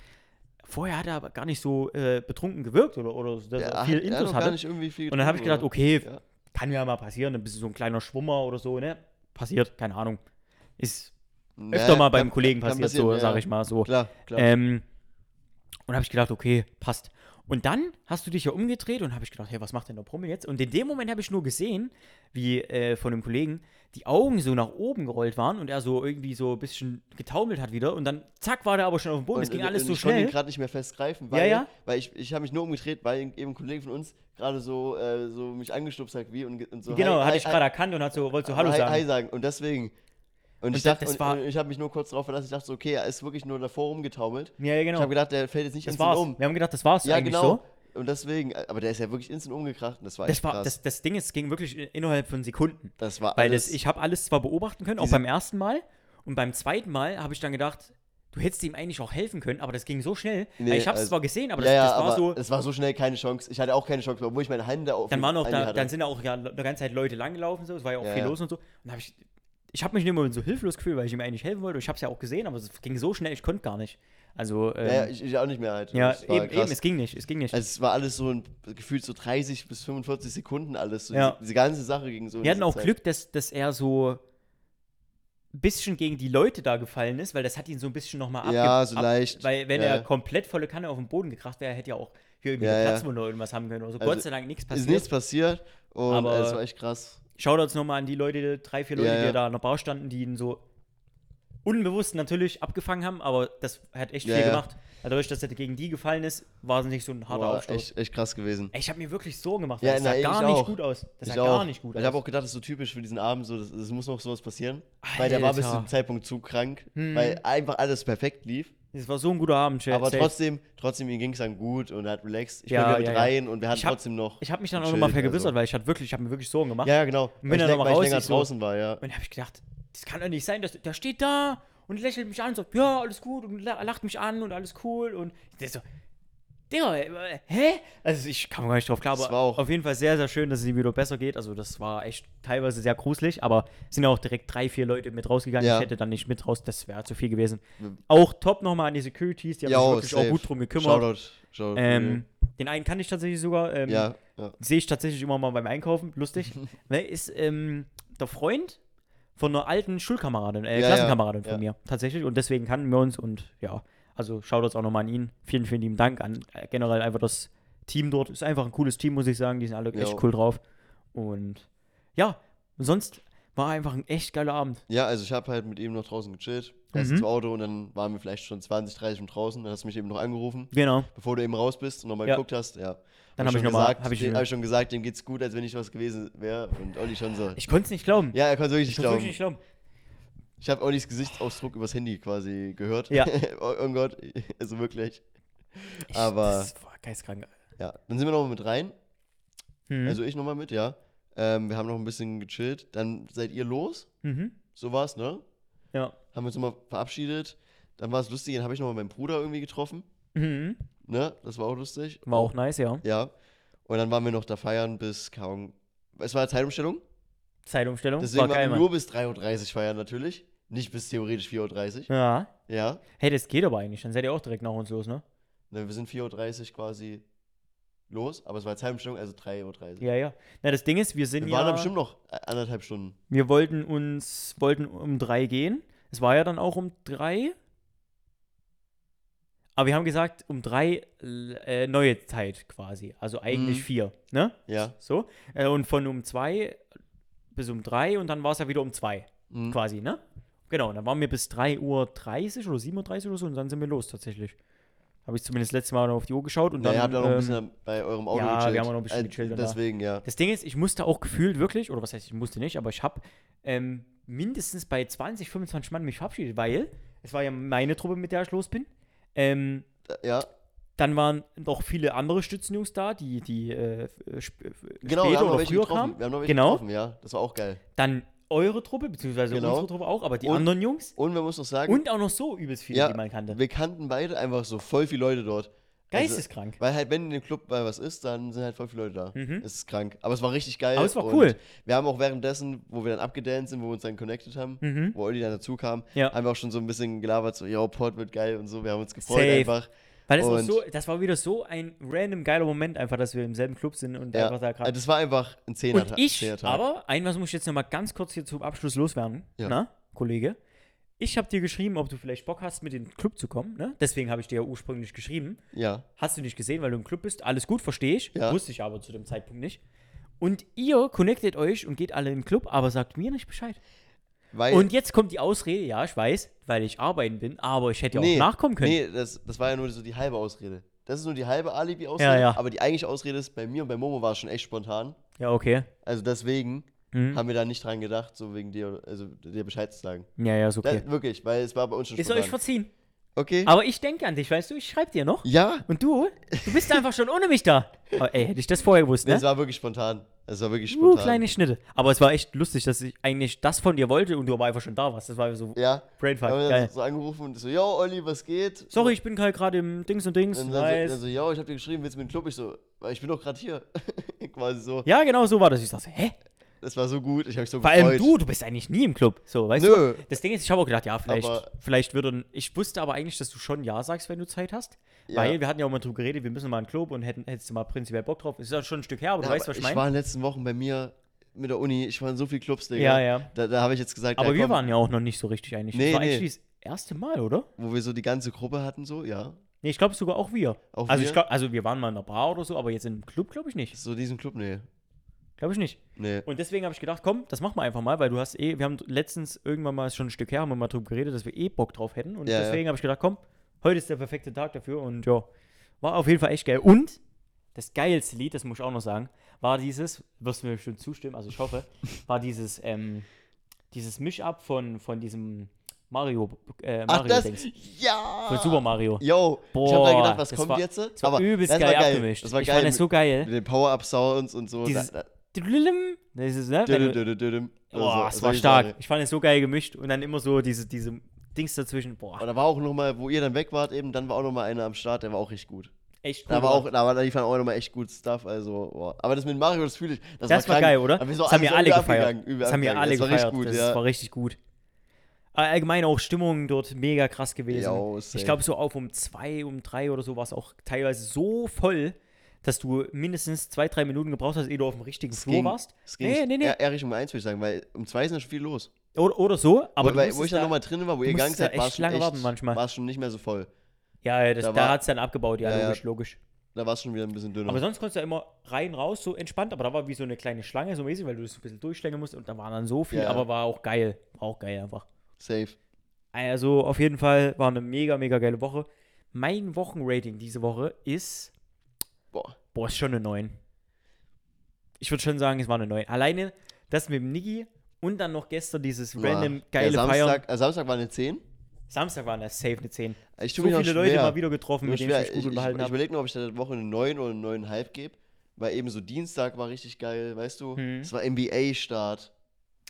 Speaker 2: vorher hat er aber gar nicht so äh, betrunken gewirkt oder, oder dass
Speaker 1: Ja,
Speaker 2: er viel Intus hatte.
Speaker 1: gar nicht irgendwie viel
Speaker 2: Und dann habe ich gedacht, okay?
Speaker 1: Ja.
Speaker 2: kann ja mal passieren, ein bisschen so ein kleiner Schwummer oder so, ne? Passiert, keine Ahnung. Ist öfter
Speaker 1: Ja,
Speaker 2: mal beim
Speaker 1: kann-
Speaker 2: Kollegen
Speaker 1: kann
Speaker 2: passiert, so, sag ich mal so.
Speaker 1: Klar, klar.
Speaker 2: Ähm, und habe ich gedacht, okay, passt. Und dann hast du dich ja umgedreht und habe ich gedacht, hey, was macht denn der Promi jetzt? Und in dem Moment habe ich nur gesehen, wie äh, von einem Kollegen die Augen so nach oben gerollt waren und er so irgendwie so ein bisschen getaumelt hat wieder. Und dann zack war der aber schon auf dem Boden. Es ging
Speaker 1: und-
Speaker 2: alles
Speaker 1: und
Speaker 2: so
Speaker 1: ich konnte ihn
Speaker 2: schnell.
Speaker 1: gerade nicht mehr festgreifen,
Speaker 2: Ja,
Speaker 1: weil,
Speaker 2: ja.
Speaker 1: weil ich, ich habe mich nur umgedreht, weil eben ein Kollege von uns gerade so, äh, so mich angestupst hat wie und, und so
Speaker 2: Genau,
Speaker 1: hi,
Speaker 2: hatte
Speaker 1: hi,
Speaker 2: ich gerade erkannt und hat so, wollte so Hallo
Speaker 1: hi,
Speaker 2: sagen.
Speaker 1: hi sagen. Und deswegen. Und, ich
Speaker 2: da-
Speaker 1: dachte,
Speaker 2: das
Speaker 1: und,
Speaker 2: war-
Speaker 1: und ich habe mich nur kurz darauf verlassen, ich dachte so, okay, er ist wirklich nur davor rumgetaumelt.
Speaker 2: Ja, ja,
Speaker 1: Ich
Speaker 2: genau.
Speaker 1: habe gedacht, der fällt jetzt nicht
Speaker 2: Das
Speaker 1: instant
Speaker 2: war's.
Speaker 1: um.
Speaker 2: Wir haben gedacht, das war's
Speaker 1: Ja,
Speaker 2: eigentlich
Speaker 1: genau.
Speaker 2: so.
Speaker 1: Und deswegen, aber der ist ja wirklich instant umgekracht und das war
Speaker 2: Das
Speaker 1: echt
Speaker 2: war,
Speaker 1: krass.
Speaker 2: das, das Ding ist, es ging wirklich innerhalb von Sekunden.
Speaker 1: das war
Speaker 2: Weil
Speaker 1: alles,
Speaker 2: das, ich habe alles zwar beobachten können, auch beim ersten Mal. Und beim zweiten Mal habe ich dann gedacht, du hättest ihm eigentlich auch helfen können, aber das ging so schnell.
Speaker 1: Nee,
Speaker 2: ich habe es
Speaker 1: also-
Speaker 2: zwar gesehen, aber
Speaker 1: ja,
Speaker 2: das,
Speaker 1: ja,
Speaker 2: das war
Speaker 1: aber
Speaker 2: so.
Speaker 1: es war so schnell keine Chance. Ich hatte auch keine Chance, obwohl ich meine Hände auf
Speaker 2: Dann waren auch da, dann sind auch ja eine ganze Zeit Leute langgelaufen, so, es war ja auch
Speaker 1: Ja,
Speaker 2: viel
Speaker 1: ja.
Speaker 2: los und so. Und habe ich, ich habe mich in dem Moment so hilflos gefühlt, weil ich ihm eigentlich helfen wollte. Ich habe es ja auch gesehen, aber es ging so schnell, ich konnte gar nicht. Also, ähm,
Speaker 1: ja, ich, ich auch nicht mehr halt.
Speaker 2: ja, eben, eben, es ging nicht, es ging nicht.
Speaker 1: Also es war alles so ein, gefühlt so 30 bis 45 Sekunden alles. So
Speaker 2: Ja.
Speaker 1: diese, diese ganze Sache ging so.
Speaker 2: Wir hatten auch
Speaker 1: Zeit.
Speaker 2: Glück, dass, dass er so ein bisschen gegen die Leute da gefallen ist, weil das hat ihn so ein bisschen nochmal abge...
Speaker 1: Ja, so leicht.
Speaker 2: Weil wenn
Speaker 1: Ja,
Speaker 2: er komplett volle Kanne auf den Boden gekracht wäre, hätte ja auch hier irgendwie
Speaker 1: Ja.
Speaker 2: Platzwunde oder irgendwas haben können. Also,
Speaker 1: Also,
Speaker 2: Gott sei Dank nichts
Speaker 1: Ist
Speaker 2: passiert.
Speaker 1: nichts passiert und es war echt krass.
Speaker 2: Shoutouts nochmal an die Leute, drei, vier Leute,
Speaker 1: Ja,
Speaker 2: die
Speaker 1: ja.
Speaker 2: da an der Bar standen, die ihn so unbewusst natürlich abgefangen haben, aber das hat echt
Speaker 1: Ja,
Speaker 2: viel gemacht. Dadurch, dass er gegen die gefallen ist, war es nicht so ein harter
Speaker 1: Boah,
Speaker 2: Aufstoß.
Speaker 1: echt, echt krass gewesen.
Speaker 2: Ey, ich habe mir wirklich Sorgen gemacht,
Speaker 1: Ja,
Speaker 2: das sah
Speaker 1: na, ich
Speaker 2: gar nicht
Speaker 1: auch.
Speaker 2: gut aus. Das
Speaker 1: Ich
Speaker 2: sah
Speaker 1: auch.
Speaker 2: gar nicht gut
Speaker 1: Weil Ich habe
Speaker 2: aus.
Speaker 1: auch gedacht, das ist so typisch für diesen Abend, so, das, das muss noch sowas passieren. Weil der war bis zu
Speaker 2: Alter.
Speaker 1: dem Zeitpunkt zu krank,
Speaker 2: Hm.
Speaker 1: weil einfach alles perfekt lief.
Speaker 2: Das war so ein guter Abend, Chat.
Speaker 1: Aber
Speaker 2: Safe.
Speaker 1: trotzdem, trotzdem, ihm ging es dann gut und er hat relaxed. Ich
Speaker 2: Ja,
Speaker 1: bin mit
Speaker 2: ja, ja.
Speaker 1: rein und wir hatten
Speaker 2: hab-
Speaker 1: trotzdem noch.
Speaker 2: Ich habe mich dann auch nochmal vergewissert,
Speaker 1: also.
Speaker 2: weil ich hatte wirklich, ich habe mir wirklich Sorgen gemacht.
Speaker 1: Ja, ja, genau.
Speaker 2: bin
Speaker 1: weil
Speaker 2: dann
Speaker 1: ich,
Speaker 2: noch mal
Speaker 1: weil ich
Speaker 2: raus,
Speaker 1: länger
Speaker 2: ich so-
Speaker 1: draußen war, ja.
Speaker 2: Und dann habe ich gedacht, das kann doch nicht sein, dass der steht da und lächelt mich an und sagt, ja, alles gut und la- lacht mich an und alles cool und der so, Digga, äh, hä? Also ich kam gar nicht drauf klar,
Speaker 1: Das
Speaker 2: aber auf jeden Fall sehr, sehr schön, dass es ihm wieder besser geht. Also das war echt teilweise sehr gruselig, aber es sind ja auch direkt drei, vier Leute mit rausgegangen.
Speaker 1: Ja.
Speaker 2: Ich hätte dann nicht mit raus, das wäre zu viel gewesen. Auch top nochmal an die Securities, die haben sich wirklich
Speaker 1: safe.
Speaker 2: auch gut drum gekümmert.
Speaker 1: Shoutout. Shoutout.
Speaker 2: Ähm, den einen kann ich tatsächlich sogar. Ähm,
Speaker 1: ja, ja.
Speaker 2: Sehe ich tatsächlich immer mal beim Einkaufen, lustig. ne, ist ähm, der Freund von einer alten Schulkameradin, äh, Klassenkameradin von mir, tatsächlich. Und deswegen kannten wir uns und ja, Also Shoutouts auch nochmal an ihn. Vielen, vielen lieben Dank an äh, generell einfach das Team dort. Ist einfach ein cooles Team, muss ich sagen. Die sind alle echt
Speaker 1: Jo.
Speaker 2: cool drauf. Und ja, sonst war einfach ein echt geiler Abend.
Speaker 1: Ja, also ich habe halt mit ihm noch draußen gechillt. Erst
Speaker 2: Mhm.
Speaker 1: ins Auto und dann waren wir vielleicht schon 20, 30 Minuten draußen. Dann hast du mich eben noch angerufen,
Speaker 2: Genau.
Speaker 1: bevor du eben raus bist und nochmal
Speaker 2: Ja.
Speaker 1: geguckt hast. Ja.
Speaker 2: Dann
Speaker 1: Hab
Speaker 2: habe ich
Speaker 1: schon
Speaker 2: nochmal.
Speaker 1: gesagt,
Speaker 2: Hab ich,
Speaker 1: dem hab ich schon gesagt, dem geht's gut, als wenn nicht was gewesen wäre. Und Olli schon so.
Speaker 2: ich konnte es nicht glauben.
Speaker 1: ja, er konnte wirklich
Speaker 2: ich
Speaker 1: glauben.
Speaker 2: wirklich nicht glauben.
Speaker 1: Ich habe Ollis Gesichtsausdruck übers Handy quasi gehört.
Speaker 2: Ja.
Speaker 1: oh, oh Gott, also wirklich.
Speaker 2: Ich,
Speaker 1: Aber-
Speaker 2: Das war geistkrank.
Speaker 1: Ja, dann sind wir nochmal mit rein.
Speaker 2: Mhm.
Speaker 1: Also ich nochmal mit, ja. Ähm, wir haben noch ein bisschen gechillt. Dann seid ihr los.
Speaker 2: mhm.
Speaker 1: So war's, ne?
Speaker 2: Ja.
Speaker 1: Haben wir uns nochmal verabschiedet. Dann war es lustig, dann habe ich nochmal meinen Bruder irgendwie getroffen.
Speaker 2: Mhm.
Speaker 1: Ne? Das war auch lustig.
Speaker 2: War auch nice, ja.
Speaker 1: Ja. Und dann waren wir noch da feiern bis kaum. Es war Zeitumstellung.
Speaker 2: Zeitumstellung.
Speaker 1: Deswegen
Speaker 2: war
Speaker 1: waren
Speaker 2: geil,
Speaker 1: wir nur bis 3.30 Uhr feiern natürlich. Nicht bis theoretisch 4.30 Uhr.
Speaker 2: Ja.
Speaker 1: Ja.
Speaker 2: Hey, das geht aber eigentlich. Dann seid ihr auch direkt nach uns los, ne?
Speaker 1: Ne, wir sind 4.30 Uhr quasi los, aber es war Zeitumstellung, also 3.30 Uhr.
Speaker 2: Ja, ja. Na, das Ding ist, wir sind
Speaker 1: Wir waren da
Speaker 2: ja.
Speaker 1: bestimmt noch äh, anderthalb Stunden.
Speaker 2: Wir wollten uns, wollten um drei gehen. Es war ja dann auch um drei. Aber wir haben gesagt, um drei äh, neue Zeit quasi. Also eigentlich
Speaker 1: Mhm.
Speaker 2: vier, ne?
Speaker 1: Ja.
Speaker 2: So. Äh, und von um zwei bis um drei und dann war es ja wieder um zwei,
Speaker 1: Mhm.
Speaker 2: quasi, ne? Genau, dann waren wir bis 3.30 Uhr oder 7.30 Uhr oder so und dann sind wir los tatsächlich. Habe ich zumindest letztes Mal noch auf die Uhr geschaut und
Speaker 1: Ja,
Speaker 2: dann.
Speaker 1: ihr habt ja noch ein
Speaker 2: ähm,
Speaker 1: bisschen bei eurem Auto
Speaker 2: ja,
Speaker 1: gechillt.
Speaker 2: wir haben noch ein bisschen
Speaker 1: Äh,
Speaker 2: gechillt danach.
Speaker 1: Deswegen, ja.
Speaker 2: Das Ding ist, ich musste auch gefühlt wirklich, oder was heißt, ich musste nicht, aber ich habe ähm, mindestens bei 20, 25 Mann mich verabschiedet, weil es war ja meine Truppe, mit der ich los bin. Ähm,
Speaker 1: Ja,
Speaker 2: dann waren noch viele andere Stützenjungs da, die, die äh, sp
Speaker 1: genau,
Speaker 2: später
Speaker 1: haben noch
Speaker 2: oder früher
Speaker 1: getroffen.
Speaker 2: kamen.
Speaker 1: Wir haben noch welche
Speaker 2: Genau.
Speaker 1: getroffen, ja. Das war auch geil.
Speaker 2: Dann eure Truppe, beziehungsweise
Speaker 1: Genau.
Speaker 2: unsere Truppe auch, aber die
Speaker 1: Und-
Speaker 2: anderen Jungs.
Speaker 1: Und wir müssen noch sagen,
Speaker 2: Und auch noch so übelst viele,
Speaker 1: Ja,
Speaker 2: die man kannte.
Speaker 1: wir kannten beide einfach so voll viele Leute dort. Also,
Speaker 2: Geisteskrank.
Speaker 1: weil halt, wenn in dem Club mal was ist, dann sind halt voll viele Leute da.
Speaker 2: Mhm.
Speaker 1: Es ist krank. Aber es war richtig geil.
Speaker 2: Aber es war cool.
Speaker 1: Wir haben auch währenddessen, wo wir dann abgedanced sind, wo wir uns dann connected haben,
Speaker 2: Mhm.
Speaker 1: wo Olli dann dazu kam,
Speaker 2: Ja.
Speaker 1: haben wir auch schon so ein bisschen gelabert, so, yo, Port wird geil und so. Wir haben uns gefreut
Speaker 2: Safe.
Speaker 1: einfach.
Speaker 2: Weil das, war so, das war wieder so ein random geiler Moment, einfach, dass wir im selben Club sind und
Speaker 1: Ja.
Speaker 2: einfach da gerade.
Speaker 1: Also das war einfach ein Zehner
Speaker 2: Und ich,
Speaker 1: Zehnertag.
Speaker 2: aber, ein was muss ich jetzt nochmal ganz kurz hier zum Abschluss loswerden.
Speaker 1: Ja.
Speaker 2: Na, Kollege? Ich habe dir geschrieben, ob du vielleicht Bock hast, mit in den Club zu kommen. Ne? Deswegen habe ich dir ja ursprünglich geschrieben.
Speaker 1: Ja.
Speaker 2: Hast du nicht gesehen, weil du im Club bist. Alles gut, verstehe ich.
Speaker 1: Ja.
Speaker 2: Wusste ich aber zu dem Zeitpunkt nicht. Und ihr connectet euch und geht alle in den Club, aber sagt mir nicht Bescheid.
Speaker 1: Weil,
Speaker 2: Und jetzt kommt die Ausrede, ja, ich weiß, weil ich arbeiten bin, aber ich hätte ja
Speaker 1: nee,
Speaker 2: auch nachkommen können.
Speaker 1: Nee, das, das war ja nur so die halbe Ausrede. Das ist nur die halbe Alibi-Ausrede.
Speaker 2: Ja, ja.
Speaker 1: Aber die eigentliche Ausrede ist, bei mir und bei Momo war es schon echt spontan.
Speaker 2: Ja, okay.
Speaker 1: Also deswegen
Speaker 2: Mhm.
Speaker 1: haben wir da nicht dran gedacht, so wegen dir, also dir Bescheid zu sagen.
Speaker 2: Ja, ja, ist okay.
Speaker 1: Das, wirklich, weil es war bei uns schon
Speaker 2: Ist euch
Speaker 1: spontan.
Speaker 2: verziehen.
Speaker 1: Okay.
Speaker 2: Aber ich denke an dich, weißt du, ich schreibe dir noch.
Speaker 1: ja,
Speaker 2: Und du, du bist einfach schon ohne mich da. Oh, ey, hätte ich das vorher gewusst,
Speaker 1: nee,
Speaker 2: ne?
Speaker 1: es war wirklich spontan. Es war wirklich
Speaker 2: Uh,
Speaker 1: spontan.
Speaker 2: kleine Schnitte. Aber es war echt lustig, dass ich eigentlich das von dir wollte und du aber einfach schon da warst. Das war so
Speaker 1: ja.
Speaker 2: Brainfuck.
Speaker 1: Wir
Speaker 2: Geil.
Speaker 1: so angerufen und so, yo, Olli, was geht?
Speaker 2: Sorry, ich bin halt gerade im Dings und Dings.
Speaker 1: Und dann, so,
Speaker 2: Nice.
Speaker 1: dann so, yo, ich hab dir geschrieben, willst du mit dem Club? Ich so, "Weil ich bin doch gerade hier. Quasi so.
Speaker 2: ja, genau so war das. Ich dachte, hä?
Speaker 1: Das war so gut, ich hab mich so
Speaker 2: Vor
Speaker 1: gefreut.
Speaker 2: allem du, du bist eigentlich nie im Club. So, weißt
Speaker 1: Nö.
Speaker 2: du? Das Ding ist, ich habe auch gedacht, ja, vielleicht,
Speaker 1: Aber-
Speaker 2: vielleicht würde ein- Ich wusste aber eigentlich, dass du schon Ja sagst, wenn du Zeit hast.
Speaker 1: Ja.
Speaker 2: Weil wir hatten ja auch mal drüber geredet, wir müssen mal in den Club und hätten, hättest du mal prinzipiell Bock drauf. Ist ja schon ein Stück her, aber du
Speaker 1: Ja,
Speaker 2: weißt,
Speaker 1: aber
Speaker 2: was ich
Speaker 1: ich
Speaker 2: meine.
Speaker 1: war in den letzten Wochen bei mir mit der Uni, ich war in so vielen Clubs, Digga.
Speaker 2: Ja, ja.
Speaker 1: Da, da habe ich jetzt gesagt,
Speaker 2: Aber
Speaker 1: ja,
Speaker 2: wir waren ja auch noch nicht so richtig eigentlich.
Speaker 1: Nee,
Speaker 2: das war
Speaker 1: nee.
Speaker 2: eigentlich das erste Mal, oder?
Speaker 1: wo wir so die ganze Gruppe hatten, so, ja.
Speaker 2: Nee, ich glaube sogar auch wir.
Speaker 1: Auch
Speaker 2: also
Speaker 1: wir?
Speaker 2: ich glaube, also wir waren mal in einer Bar oder so, aber jetzt im Club glaube ich nicht.
Speaker 1: So diesen Club, nee.
Speaker 2: Glaube ich nicht.
Speaker 1: Nee.
Speaker 2: Und deswegen habe ich gedacht, komm, das machen wir einfach mal, weil du hast eh, wir haben letztens irgendwann mal, schon ein Stück her, haben wir mal drüber geredet, dass wir eh Bock drauf hätten. Und
Speaker 1: Ja, ja.
Speaker 2: deswegen habe ich gedacht, komm, heute ist der perfekte Tag dafür und ja, war auf jeden Fall echt geil. Und das geilste Lied, das muss ich auch noch sagen, war dieses, wirst du mir bestimmt zustimmen, also ich hoffe, war dieses, ähm, dieses Misch-Up von, von diesem Mario, äh,
Speaker 1: Ach,
Speaker 2: Mario
Speaker 1: das,
Speaker 2: Dings.
Speaker 1: ja.
Speaker 2: Von Super Mario.
Speaker 1: Yo, ich
Speaker 2: Boah,
Speaker 1: habe da gedacht, was
Speaker 2: das
Speaker 1: kommt
Speaker 2: war-
Speaker 1: jetzt?
Speaker 2: Das war übelst
Speaker 1: das
Speaker 2: geil,
Speaker 1: war geil.
Speaker 2: abgemischt.
Speaker 1: Das war
Speaker 2: ich
Speaker 1: geil.
Speaker 2: fand das so geil.
Speaker 1: mit den Power-Up-Sounds und so.
Speaker 2: Dieses-
Speaker 1: Da- da-
Speaker 2: Das ist, ne? wenn. Boah,
Speaker 1: Also,
Speaker 2: es war
Speaker 1: solche
Speaker 2: stark. Ich fand es so geil gemischt und dann immer so diese, diese Dings dazwischen. Boah,
Speaker 1: Und da war auch noch mal, wo ihr dann weg wart eben, dann war auch noch mal einer am Start, der war auch richtig gut.
Speaker 2: echt cool.
Speaker 1: Da war auch, da war da liefern auch noch mal echt gut Stuff, also, boah. Aber das mit Mario, das fühle ich, das,
Speaker 2: das war
Speaker 1: krank.
Speaker 2: geil, oder? Das haben wir
Speaker 1: so
Speaker 2: alle gefeiert. Das haben wir alle
Speaker 1: das war
Speaker 2: gefeiert.
Speaker 1: richtig gut,
Speaker 2: das
Speaker 1: ja.
Speaker 2: war richtig gut. Aber Allgemein auch Stimmung dort mega krass gewesen.
Speaker 1: Jo,
Speaker 2: ich
Speaker 1: safe.
Speaker 2: glaube, so auf um zwei, um drei oder so war es auch teilweise so voll, dass du mindestens zwei, drei Minuten gebraucht hast, ehe du auf dem richtigen
Speaker 1: Es
Speaker 2: Flur
Speaker 1: ging-
Speaker 2: warst.
Speaker 1: Es ging
Speaker 2: Nee, nee, nee.
Speaker 1: Eher, eher Richtung 1, würde ich sagen, weil um 2 ist noch schon viel los.
Speaker 2: Oder, oder so, aber du
Speaker 1: wo, ich dann
Speaker 2: da-
Speaker 1: nochmal drin war, wo ihr gegangen seid, war es schon, echt- schon nicht mehr so voll.
Speaker 2: Ja, das,
Speaker 1: Da
Speaker 2: da, hat es dann abgebaut, ja,
Speaker 1: Ja, ja.
Speaker 2: logisch, logisch.
Speaker 1: Da war es schon wieder ein bisschen dünner.
Speaker 2: Aber sonst konntest du ja immer rein, raus, so entspannt, aber da war wie so eine kleine Schlange, so mäßig, weil du das ein bisschen durchschlängeln musst und da war dann so viel,
Speaker 1: Ja.
Speaker 2: aber war auch geil. War auch geil einfach.
Speaker 1: Safe.
Speaker 2: Also auf jeden Fall war eine mega, mega geile Woche. Mein Wochenrating diese Woche ist,
Speaker 1: Boah.
Speaker 2: boah, ist schon eine 9. Ich würde schon sagen, es war eine 9. Alleine das mit dem Niggi und dann noch gestern dieses random
Speaker 1: Boah.
Speaker 2: geile
Speaker 1: ja,
Speaker 2: Feiern.
Speaker 1: Samstag, äh, Samstag war eine 10.
Speaker 2: Samstag war das safe eine 10.
Speaker 1: Ich
Speaker 2: So
Speaker 1: tue mich
Speaker 2: viele Leute mal wieder getroffen, mit denen
Speaker 1: schwer.
Speaker 2: ich mich gut
Speaker 1: Ich, ich,
Speaker 2: unterhalten
Speaker 1: ich
Speaker 2: habe.
Speaker 1: überlege noch, ob ich der Woche eine 9 oder eine 9,5 gebe. Weil eben so Dienstag war richtig geil, weißt du?
Speaker 2: Hm.
Speaker 1: Es war NBA-Start.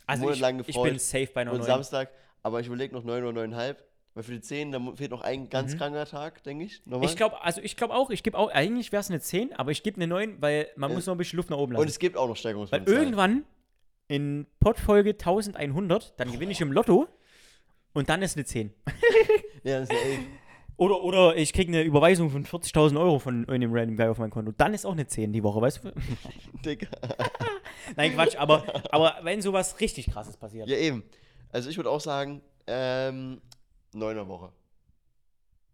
Speaker 2: Also ich, ich bin safe bei einer
Speaker 1: Und
Speaker 2: 9.
Speaker 1: Samstag, aber ich überlege noch 9 oder 9,5. Weil für die 10, da fehlt noch ein ganz
Speaker 2: Mhm.
Speaker 1: kranker Tag, denke ich. Nochmal.
Speaker 2: Ich glaube, also ich glaube auch, ich gebe auch, eigentlich wäre es eine 10, aber ich gebe eine 9, weil man
Speaker 1: Ja.
Speaker 2: muss noch ein bisschen Luft nach oben lassen.
Speaker 1: Und es gibt auch noch
Speaker 2: Weil
Speaker 1: Steigerungspotenzial.
Speaker 2: irgendwann in Podfolge 1100, dann gewinne ich im Lotto und dann ist eine 10.
Speaker 1: Ja, das ist ja 11.
Speaker 2: Oder, oder ich kriege eine Überweisung von 40.000 Euro von irgendeinem Random Guy auf mein Konto. Dann ist auch eine 10 die Woche, weißt du?
Speaker 1: Digga.
Speaker 2: Nein, Quatsch, aber, aber wenn sowas richtig krasses passiert.
Speaker 1: Ja, eben. Also ich würde auch sagen, ähm, 9er Woche.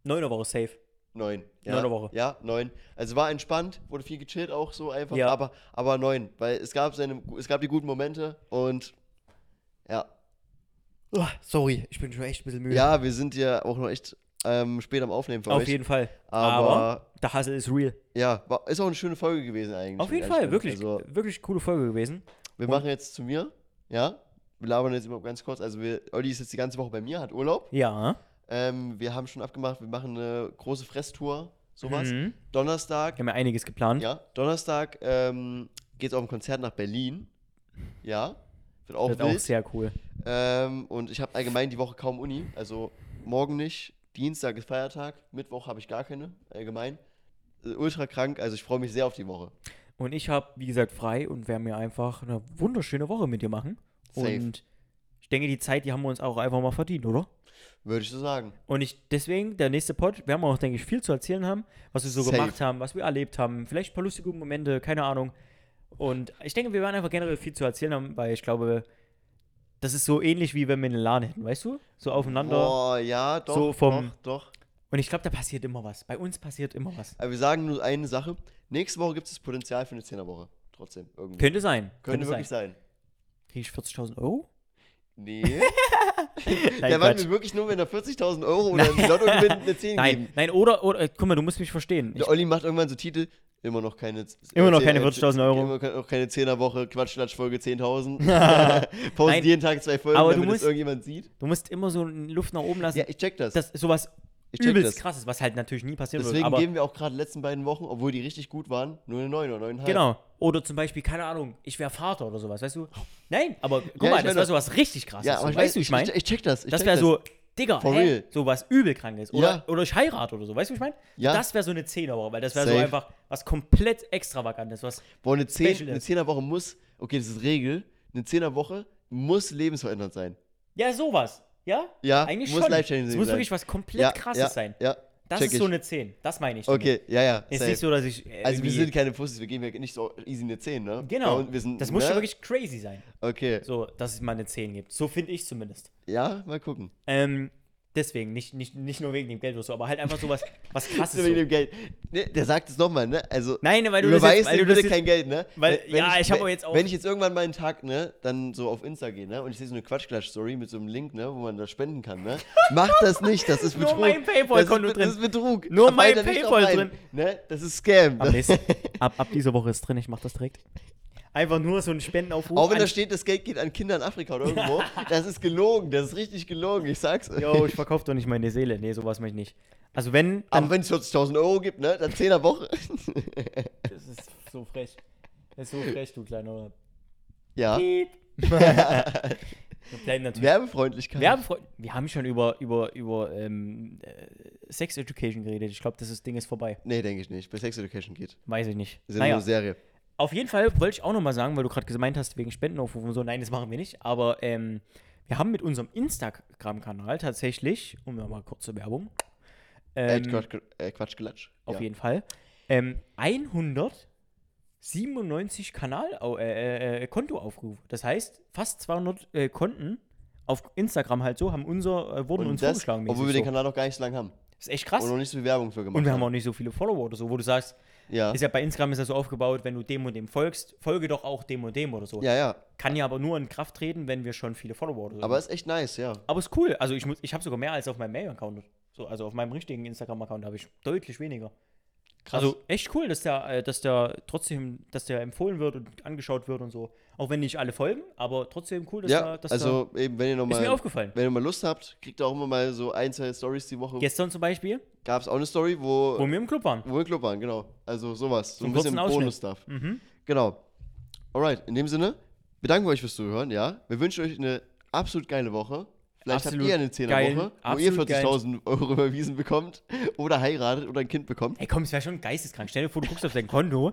Speaker 2: 9 Woche safe.
Speaker 1: 9. Ja,
Speaker 2: Neuner Woche.
Speaker 1: Ja, 9. Also war entspannt, wurde viel gechillt auch so einfach,
Speaker 2: Ja.
Speaker 1: aber, aber 9. Weil es gab, seine, es gab die guten Momente und ja.
Speaker 2: Oh, sorry, ich bin schon echt ein bisschen müde.
Speaker 1: Ja, wir sind ja auch noch echt ähm, spät am Aufnehmen für
Speaker 2: Auf
Speaker 1: euch.
Speaker 2: jeden Fall.
Speaker 1: aber,
Speaker 2: Aber der Hustle ist real.
Speaker 1: ja, war, ist auch eine schöne Folge gewesen eigentlich.
Speaker 2: Auf jeden Fall, wirklich,
Speaker 1: Also,
Speaker 2: wirklich coole Folge gewesen.
Speaker 1: wir
Speaker 2: Und-
Speaker 1: machen jetzt zu mir, ja. Wir labern jetzt immer ganz kurz. Also, wir, Olli ist jetzt die ganze Woche bei mir, hat Urlaub.
Speaker 2: Ja.
Speaker 1: Ähm, wir haben schon abgemacht, wir machen eine große Fresstour, sowas.
Speaker 2: Mhm.
Speaker 1: Donnerstag,
Speaker 2: Wir haben ja einiges geplant.
Speaker 1: ja, Donnerstag ähm, geht es auf ein Konzert nach Berlin. Ja, wird auch
Speaker 2: Wird
Speaker 1: wild.
Speaker 2: auch sehr cool.
Speaker 1: ähm, und ich habe allgemein die Woche kaum Uni, also morgen nicht, Dienstag ist Feiertag, Mittwoch habe ich gar keine, allgemein. Äh, ultra krank, also ich freue mich sehr auf die Woche.
Speaker 2: Und ich habe, wie gesagt, frei und werde mir einfach eine wunderschöne Woche mit dir machen.
Speaker 1: Safe.
Speaker 2: Und ich denke, die Zeit, die haben wir uns auch einfach mal verdient, oder?
Speaker 1: Würde ich so sagen.
Speaker 2: Und ich, deswegen, der nächste Pod, werden wir auch, denke ich, viel zu erzählen haben, was wir so
Speaker 1: Safe.
Speaker 2: gemacht haben, was wir erlebt haben, vielleicht ein paar lustige Momente, keine Ahnung. Und ich denke, wir werden einfach generell viel zu erzählen haben, weil ich glaube, das ist so ähnlich wie wenn wir eine LAN hätten, weißt du? So aufeinander.
Speaker 1: Boah, ja, doch,
Speaker 2: So vom-
Speaker 1: doch, doch.
Speaker 2: Und ich glaube, da passiert immer was. Bei uns passiert immer was.
Speaker 1: Aber wir sagen nur eine Sache, nächste Woche gibt es das Potenzial für eine 10er-Woche. Trotzdem, irgendwie.
Speaker 2: Könnte sein.
Speaker 1: Könnte
Speaker 2: Könnte
Speaker 1: wirklich
Speaker 2: sein.
Speaker 1: sein.
Speaker 2: Kriege ich 40.000 Euro?
Speaker 1: Nee.
Speaker 2: Nein,
Speaker 1: Der
Speaker 2: Quatsch.
Speaker 1: will wirklich nur, wenn er 40.000 Euro oder ein Lotto gewinnt, eine 10
Speaker 2: Nein,
Speaker 1: geben.
Speaker 2: nein, oder, oder, äh, guck mal, du musst mich verstehen. Ich,
Speaker 1: Der Olli macht irgendwann so Titel, immer noch keine...
Speaker 2: Immer noch
Speaker 1: äh,
Speaker 2: keine
Speaker 1: äh,
Speaker 2: 40.000 Euro.
Speaker 1: Immer noch keine 10er-Woche, Quatschklatsch-Folge 10.000. Posten
Speaker 2: Nein.
Speaker 1: jeden Tag zwei Folgen,
Speaker 2: Aber du
Speaker 1: damit es
Speaker 2: musst-
Speaker 1: irgendjemand sieht.
Speaker 2: du musst immer so Luft nach oben lassen.
Speaker 1: Ja, ich check das.
Speaker 2: das ist sowas
Speaker 1: ich
Speaker 2: übelst
Speaker 1: das.
Speaker 2: krasses, was halt natürlich nie passieren wird.
Speaker 1: Deswegen geben wir auch gerade letzten beiden Wochen, obwohl die richtig gut waren, nur eine 9 oder 9,5.
Speaker 2: Genau. Oder zum Beispiel, keine Ahnung, ich wäre Vater oder sowas, weißt du? Nein, aber guck
Speaker 1: Ja,
Speaker 2: mal, das wäre sowas richtig krasses.
Speaker 1: Ja, aber
Speaker 2: so, weißt
Speaker 1: weiß,
Speaker 2: du, ich meine?
Speaker 1: Ich, ich check das. Ich
Speaker 2: Das wäre so, Digga,
Speaker 1: real.
Speaker 2: sowas übelkrankes. Oder,
Speaker 1: Ja.
Speaker 2: oder ich heirate oder so, weißt du, wie ich meine?
Speaker 1: Ja.
Speaker 2: Das wäre so eine Zehnerwoche, weil das wäre so einfach was komplett Extravagantes, was
Speaker 1: Boah, eine 10,
Speaker 2: Special
Speaker 1: eine
Speaker 2: ist.
Speaker 1: 10er Woche muss, okay, das ist Regel, eine 10er Woche muss lebensverändernd sein.
Speaker 2: Ja, sowas. Ja?
Speaker 1: Ja,
Speaker 2: Eigentlich
Speaker 1: muss
Speaker 2: schon. Es muss wirklich was komplett krasses sein.
Speaker 1: Ja,
Speaker 2: Das
Speaker 1: check
Speaker 2: ist
Speaker 1: ich.
Speaker 2: so eine 10. Das meine ich. damit.
Speaker 1: Okay, ja, ja.
Speaker 2: Ist
Speaker 1: safe.
Speaker 2: nicht so, dass ich. äh,
Speaker 1: also wir sind keine Pussys, wir geben ja nicht so easy eine 10, ne?
Speaker 2: Genau.
Speaker 1: Ja, sind,
Speaker 2: das muss
Speaker 1: ne?
Speaker 2: schon wirklich crazy sein.
Speaker 1: Okay,
Speaker 2: So, dass es mal eine 10 gibt. So finde ich zumindest.
Speaker 1: ja, mal gucken.
Speaker 2: Ähm, deswegen, nicht, nicht, nicht nur wegen dem Geld oder so, aber halt einfach sowas, was krasses.
Speaker 1: Wegen
Speaker 2: So.
Speaker 1: dem Geld. Ne, der sagt es nochmal, ne? Also,
Speaker 2: Nein, weil du
Speaker 1: überweist
Speaker 2: jetzt, weil du das jetzt,
Speaker 1: kein Geld, ne?
Speaker 2: weil-
Speaker 1: Wenn-
Speaker 2: ja, ich hab aber
Speaker 1: wenn-
Speaker 2: jetzt auch-
Speaker 1: Wenn ich jetzt irgendwann mal einen Tag, ne, dann so auf Insta gehe, ne, und ich sehe so eine Quatschklatsch-Story mit so einem Link, ne, wo man da spenden kann, ne? Macht das nicht, das ist
Speaker 2: Nur
Speaker 1: Betrug.
Speaker 2: mein PayPal-Konto drin.
Speaker 1: Das ist Betrug.
Speaker 2: Nur
Speaker 1: Ab
Speaker 2: mein PayPal
Speaker 1: rein,
Speaker 2: drin.
Speaker 1: Ne? Das ist Scam.
Speaker 2: ab, nächsten, ab, ab dieser Woche ist drin, ich mach das direkt. Einfach nur so ein Spendenaufruf.
Speaker 1: Auch wenn da steht, das Geld geht an Kinder in Afrika oder irgendwo. das ist gelogen, das ist richtig gelogen, ich sag's.
Speaker 2: Yo, ich verkaufe doch nicht meine Seele. Nee, sowas mache ich nicht. Also wenn,
Speaker 1: Aber
Speaker 2: dann,
Speaker 1: wenn es 40.000 Euro gibt, ne, dann 10er Woche.
Speaker 2: das ist so frech. Das ist so frech, du kleiner
Speaker 1: ja. Werbefreundlichkeit.
Speaker 2: Werbefreund. Wir haben schon über, über, über ähm, äh, Sex Education geredet. Ich glaube, das ist, Ding ist vorbei.
Speaker 1: Nee, denke ich nicht. Bei Sex Education geht.
Speaker 2: Weiß ich nicht.
Speaker 1: Ist ja
Speaker 2: Naja,
Speaker 1: nur eine Serie.
Speaker 2: Auf jeden Fall wollte ich auch nochmal sagen, weil du gerade gemeint hast, wegen Spendenaufrufen und so. Nein, das machen wir nicht. Aber ähm, wir haben mit unserem Instagram-Kanal tatsächlich, um mal kurze Werbung,
Speaker 1: Äh,
Speaker 2: ähm,
Speaker 1: Quatsch, äh, Quatsch, Gelatsch.
Speaker 2: auf
Speaker 1: ja.
Speaker 2: jeden Fall, ähm, 197 Kanal, äh, äh, Kontoaufrufe. Das heißt, fast 200 äh, Konten auf Instagram halt so haben unser, äh, wurden
Speaker 1: Und
Speaker 2: uns
Speaker 1: das,
Speaker 2: vorgeschlagen.
Speaker 1: obwohl wir
Speaker 2: mäßig
Speaker 1: den
Speaker 2: so.
Speaker 1: Kanal noch gar nicht so lange haben.
Speaker 2: ist echt krass.
Speaker 1: Und noch nicht so viel Werbung für gemacht
Speaker 2: Und wir haben auch nicht so viele Follower oder so, wo du sagst,
Speaker 1: Ja.
Speaker 2: ist ja bei Instagram ist ja so aufgebaut, wenn du dem und dem folgst, folge doch auch dem und dem oder so.
Speaker 1: Ja, ja.
Speaker 2: Kann ja aber nur in Kraft treten, wenn wir schon viele Follower oder so
Speaker 1: Aber
Speaker 2: haben.
Speaker 1: ist echt nice, ja.
Speaker 2: aber ist cool. Also ich, muss- ich habe sogar mehr als auf meinem Mail-Account. So, also auf meinem richtigen Instagram-Account habe ich deutlich weniger.
Speaker 1: Krass.
Speaker 2: Also echt cool, dass der, äh, dass der trotzdem, dass der empfohlen wird und angeschaut wird und so. Auch wenn nicht alle folgen, aber trotzdem cool, dass
Speaker 1: ja,
Speaker 2: der, dass
Speaker 1: also eben, wenn ihr noch
Speaker 2: der, ist mir aufgefallen.
Speaker 1: wenn ihr mal Lust habt, kriegt ihr auch immer mal so ein, zwei Stories die Woche.
Speaker 2: Gestern zum Beispiel,
Speaker 1: Gab es auch eine Story, wo,
Speaker 2: wo wir im Club waren.
Speaker 1: wo wir im Club waren, genau. Also sowas. So
Speaker 2: So
Speaker 1: ein bisschen. Bonus-Stuff.
Speaker 2: Mhm.
Speaker 1: Genau. Alright, in dem Sinne, bedanken wir euch fürs Zuhören, ja. Wir wünschen euch eine absolut geile Woche. Vielleicht
Speaker 2: Absolut
Speaker 1: habt ihr eine 10er
Speaker 2: geil,
Speaker 1: Woche, wo ihr
Speaker 2: absolut geil.
Speaker 1: 40.000 Euro überwiesen bekommt oder heiratet oder ein Kind bekommt.
Speaker 2: Ey, komm, es wäre schon geisteskrank. Stell dir vor, du guckst auf dein Konto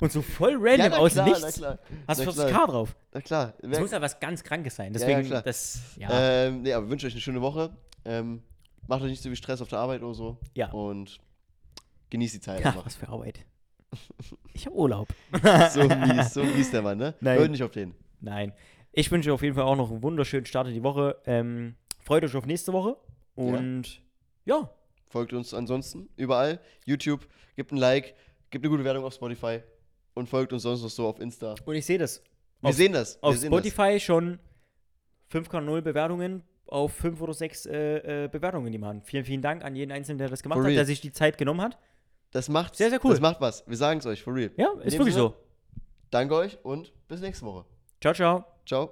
Speaker 2: und so voll random
Speaker 1: na
Speaker 2: aus
Speaker 1: klar,
Speaker 2: nichts
Speaker 1: na
Speaker 2: hast du
Speaker 1: na
Speaker 2: 40k
Speaker 1: klar.
Speaker 2: drauf.
Speaker 1: Na klar.
Speaker 2: Das
Speaker 1: Wer-
Speaker 2: muss ja was ganz Krankes sein.
Speaker 1: Ja, ja,
Speaker 2: Deswegen,
Speaker 1: klar.
Speaker 2: das, ja.
Speaker 1: Ähm, nee, aber wir wünschen euch eine schöne Woche. Ähm, macht euch nicht so viel Stress auf der Arbeit oder so.
Speaker 2: Ja.
Speaker 1: Und genießt die Zeit
Speaker 2: ja,
Speaker 1: einfach.
Speaker 2: was für Arbeit. Ich habe Urlaub.
Speaker 1: so mies, so mies der Mann, ne?
Speaker 2: Nein.
Speaker 1: Hört nicht auf den.
Speaker 2: Nein. Ich wünsche auf jeden Fall auch noch einen wunderschönen Start in die Woche. Ähm, freut euch auf nächste Woche. Und ja,
Speaker 1: Folgt uns ansonsten überall. YouTube, gebt ein Like, gebt eine gute Wertung auf Spotify und folgt uns sonst noch so auf Insta.
Speaker 2: und ich sehe das.
Speaker 1: Wir
Speaker 2: Auf-
Speaker 1: sehen das. Wir
Speaker 2: Auf
Speaker 1: sehen
Speaker 2: Spotify schon 5,0 Bewertungen auf 5 oder 6 äh, äh, Bewertungen, die machen. Vielen, vielen Dank an jeden Einzelnen, der das gemacht
Speaker 1: For
Speaker 2: hat,
Speaker 1: real.
Speaker 2: der sich die Zeit genommen hat.
Speaker 1: Das. das macht
Speaker 2: Sehr, sehr cool.
Speaker 1: Das macht was. Wir sagen es euch, for real.
Speaker 2: Ja, ist wirklich
Speaker 1: Sinne,
Speaker 2: so.
Speaker 1: Danke euch und bis nächste Woche.
Speaker 2: Ciao, ciao.
Speaker 1: Ciao.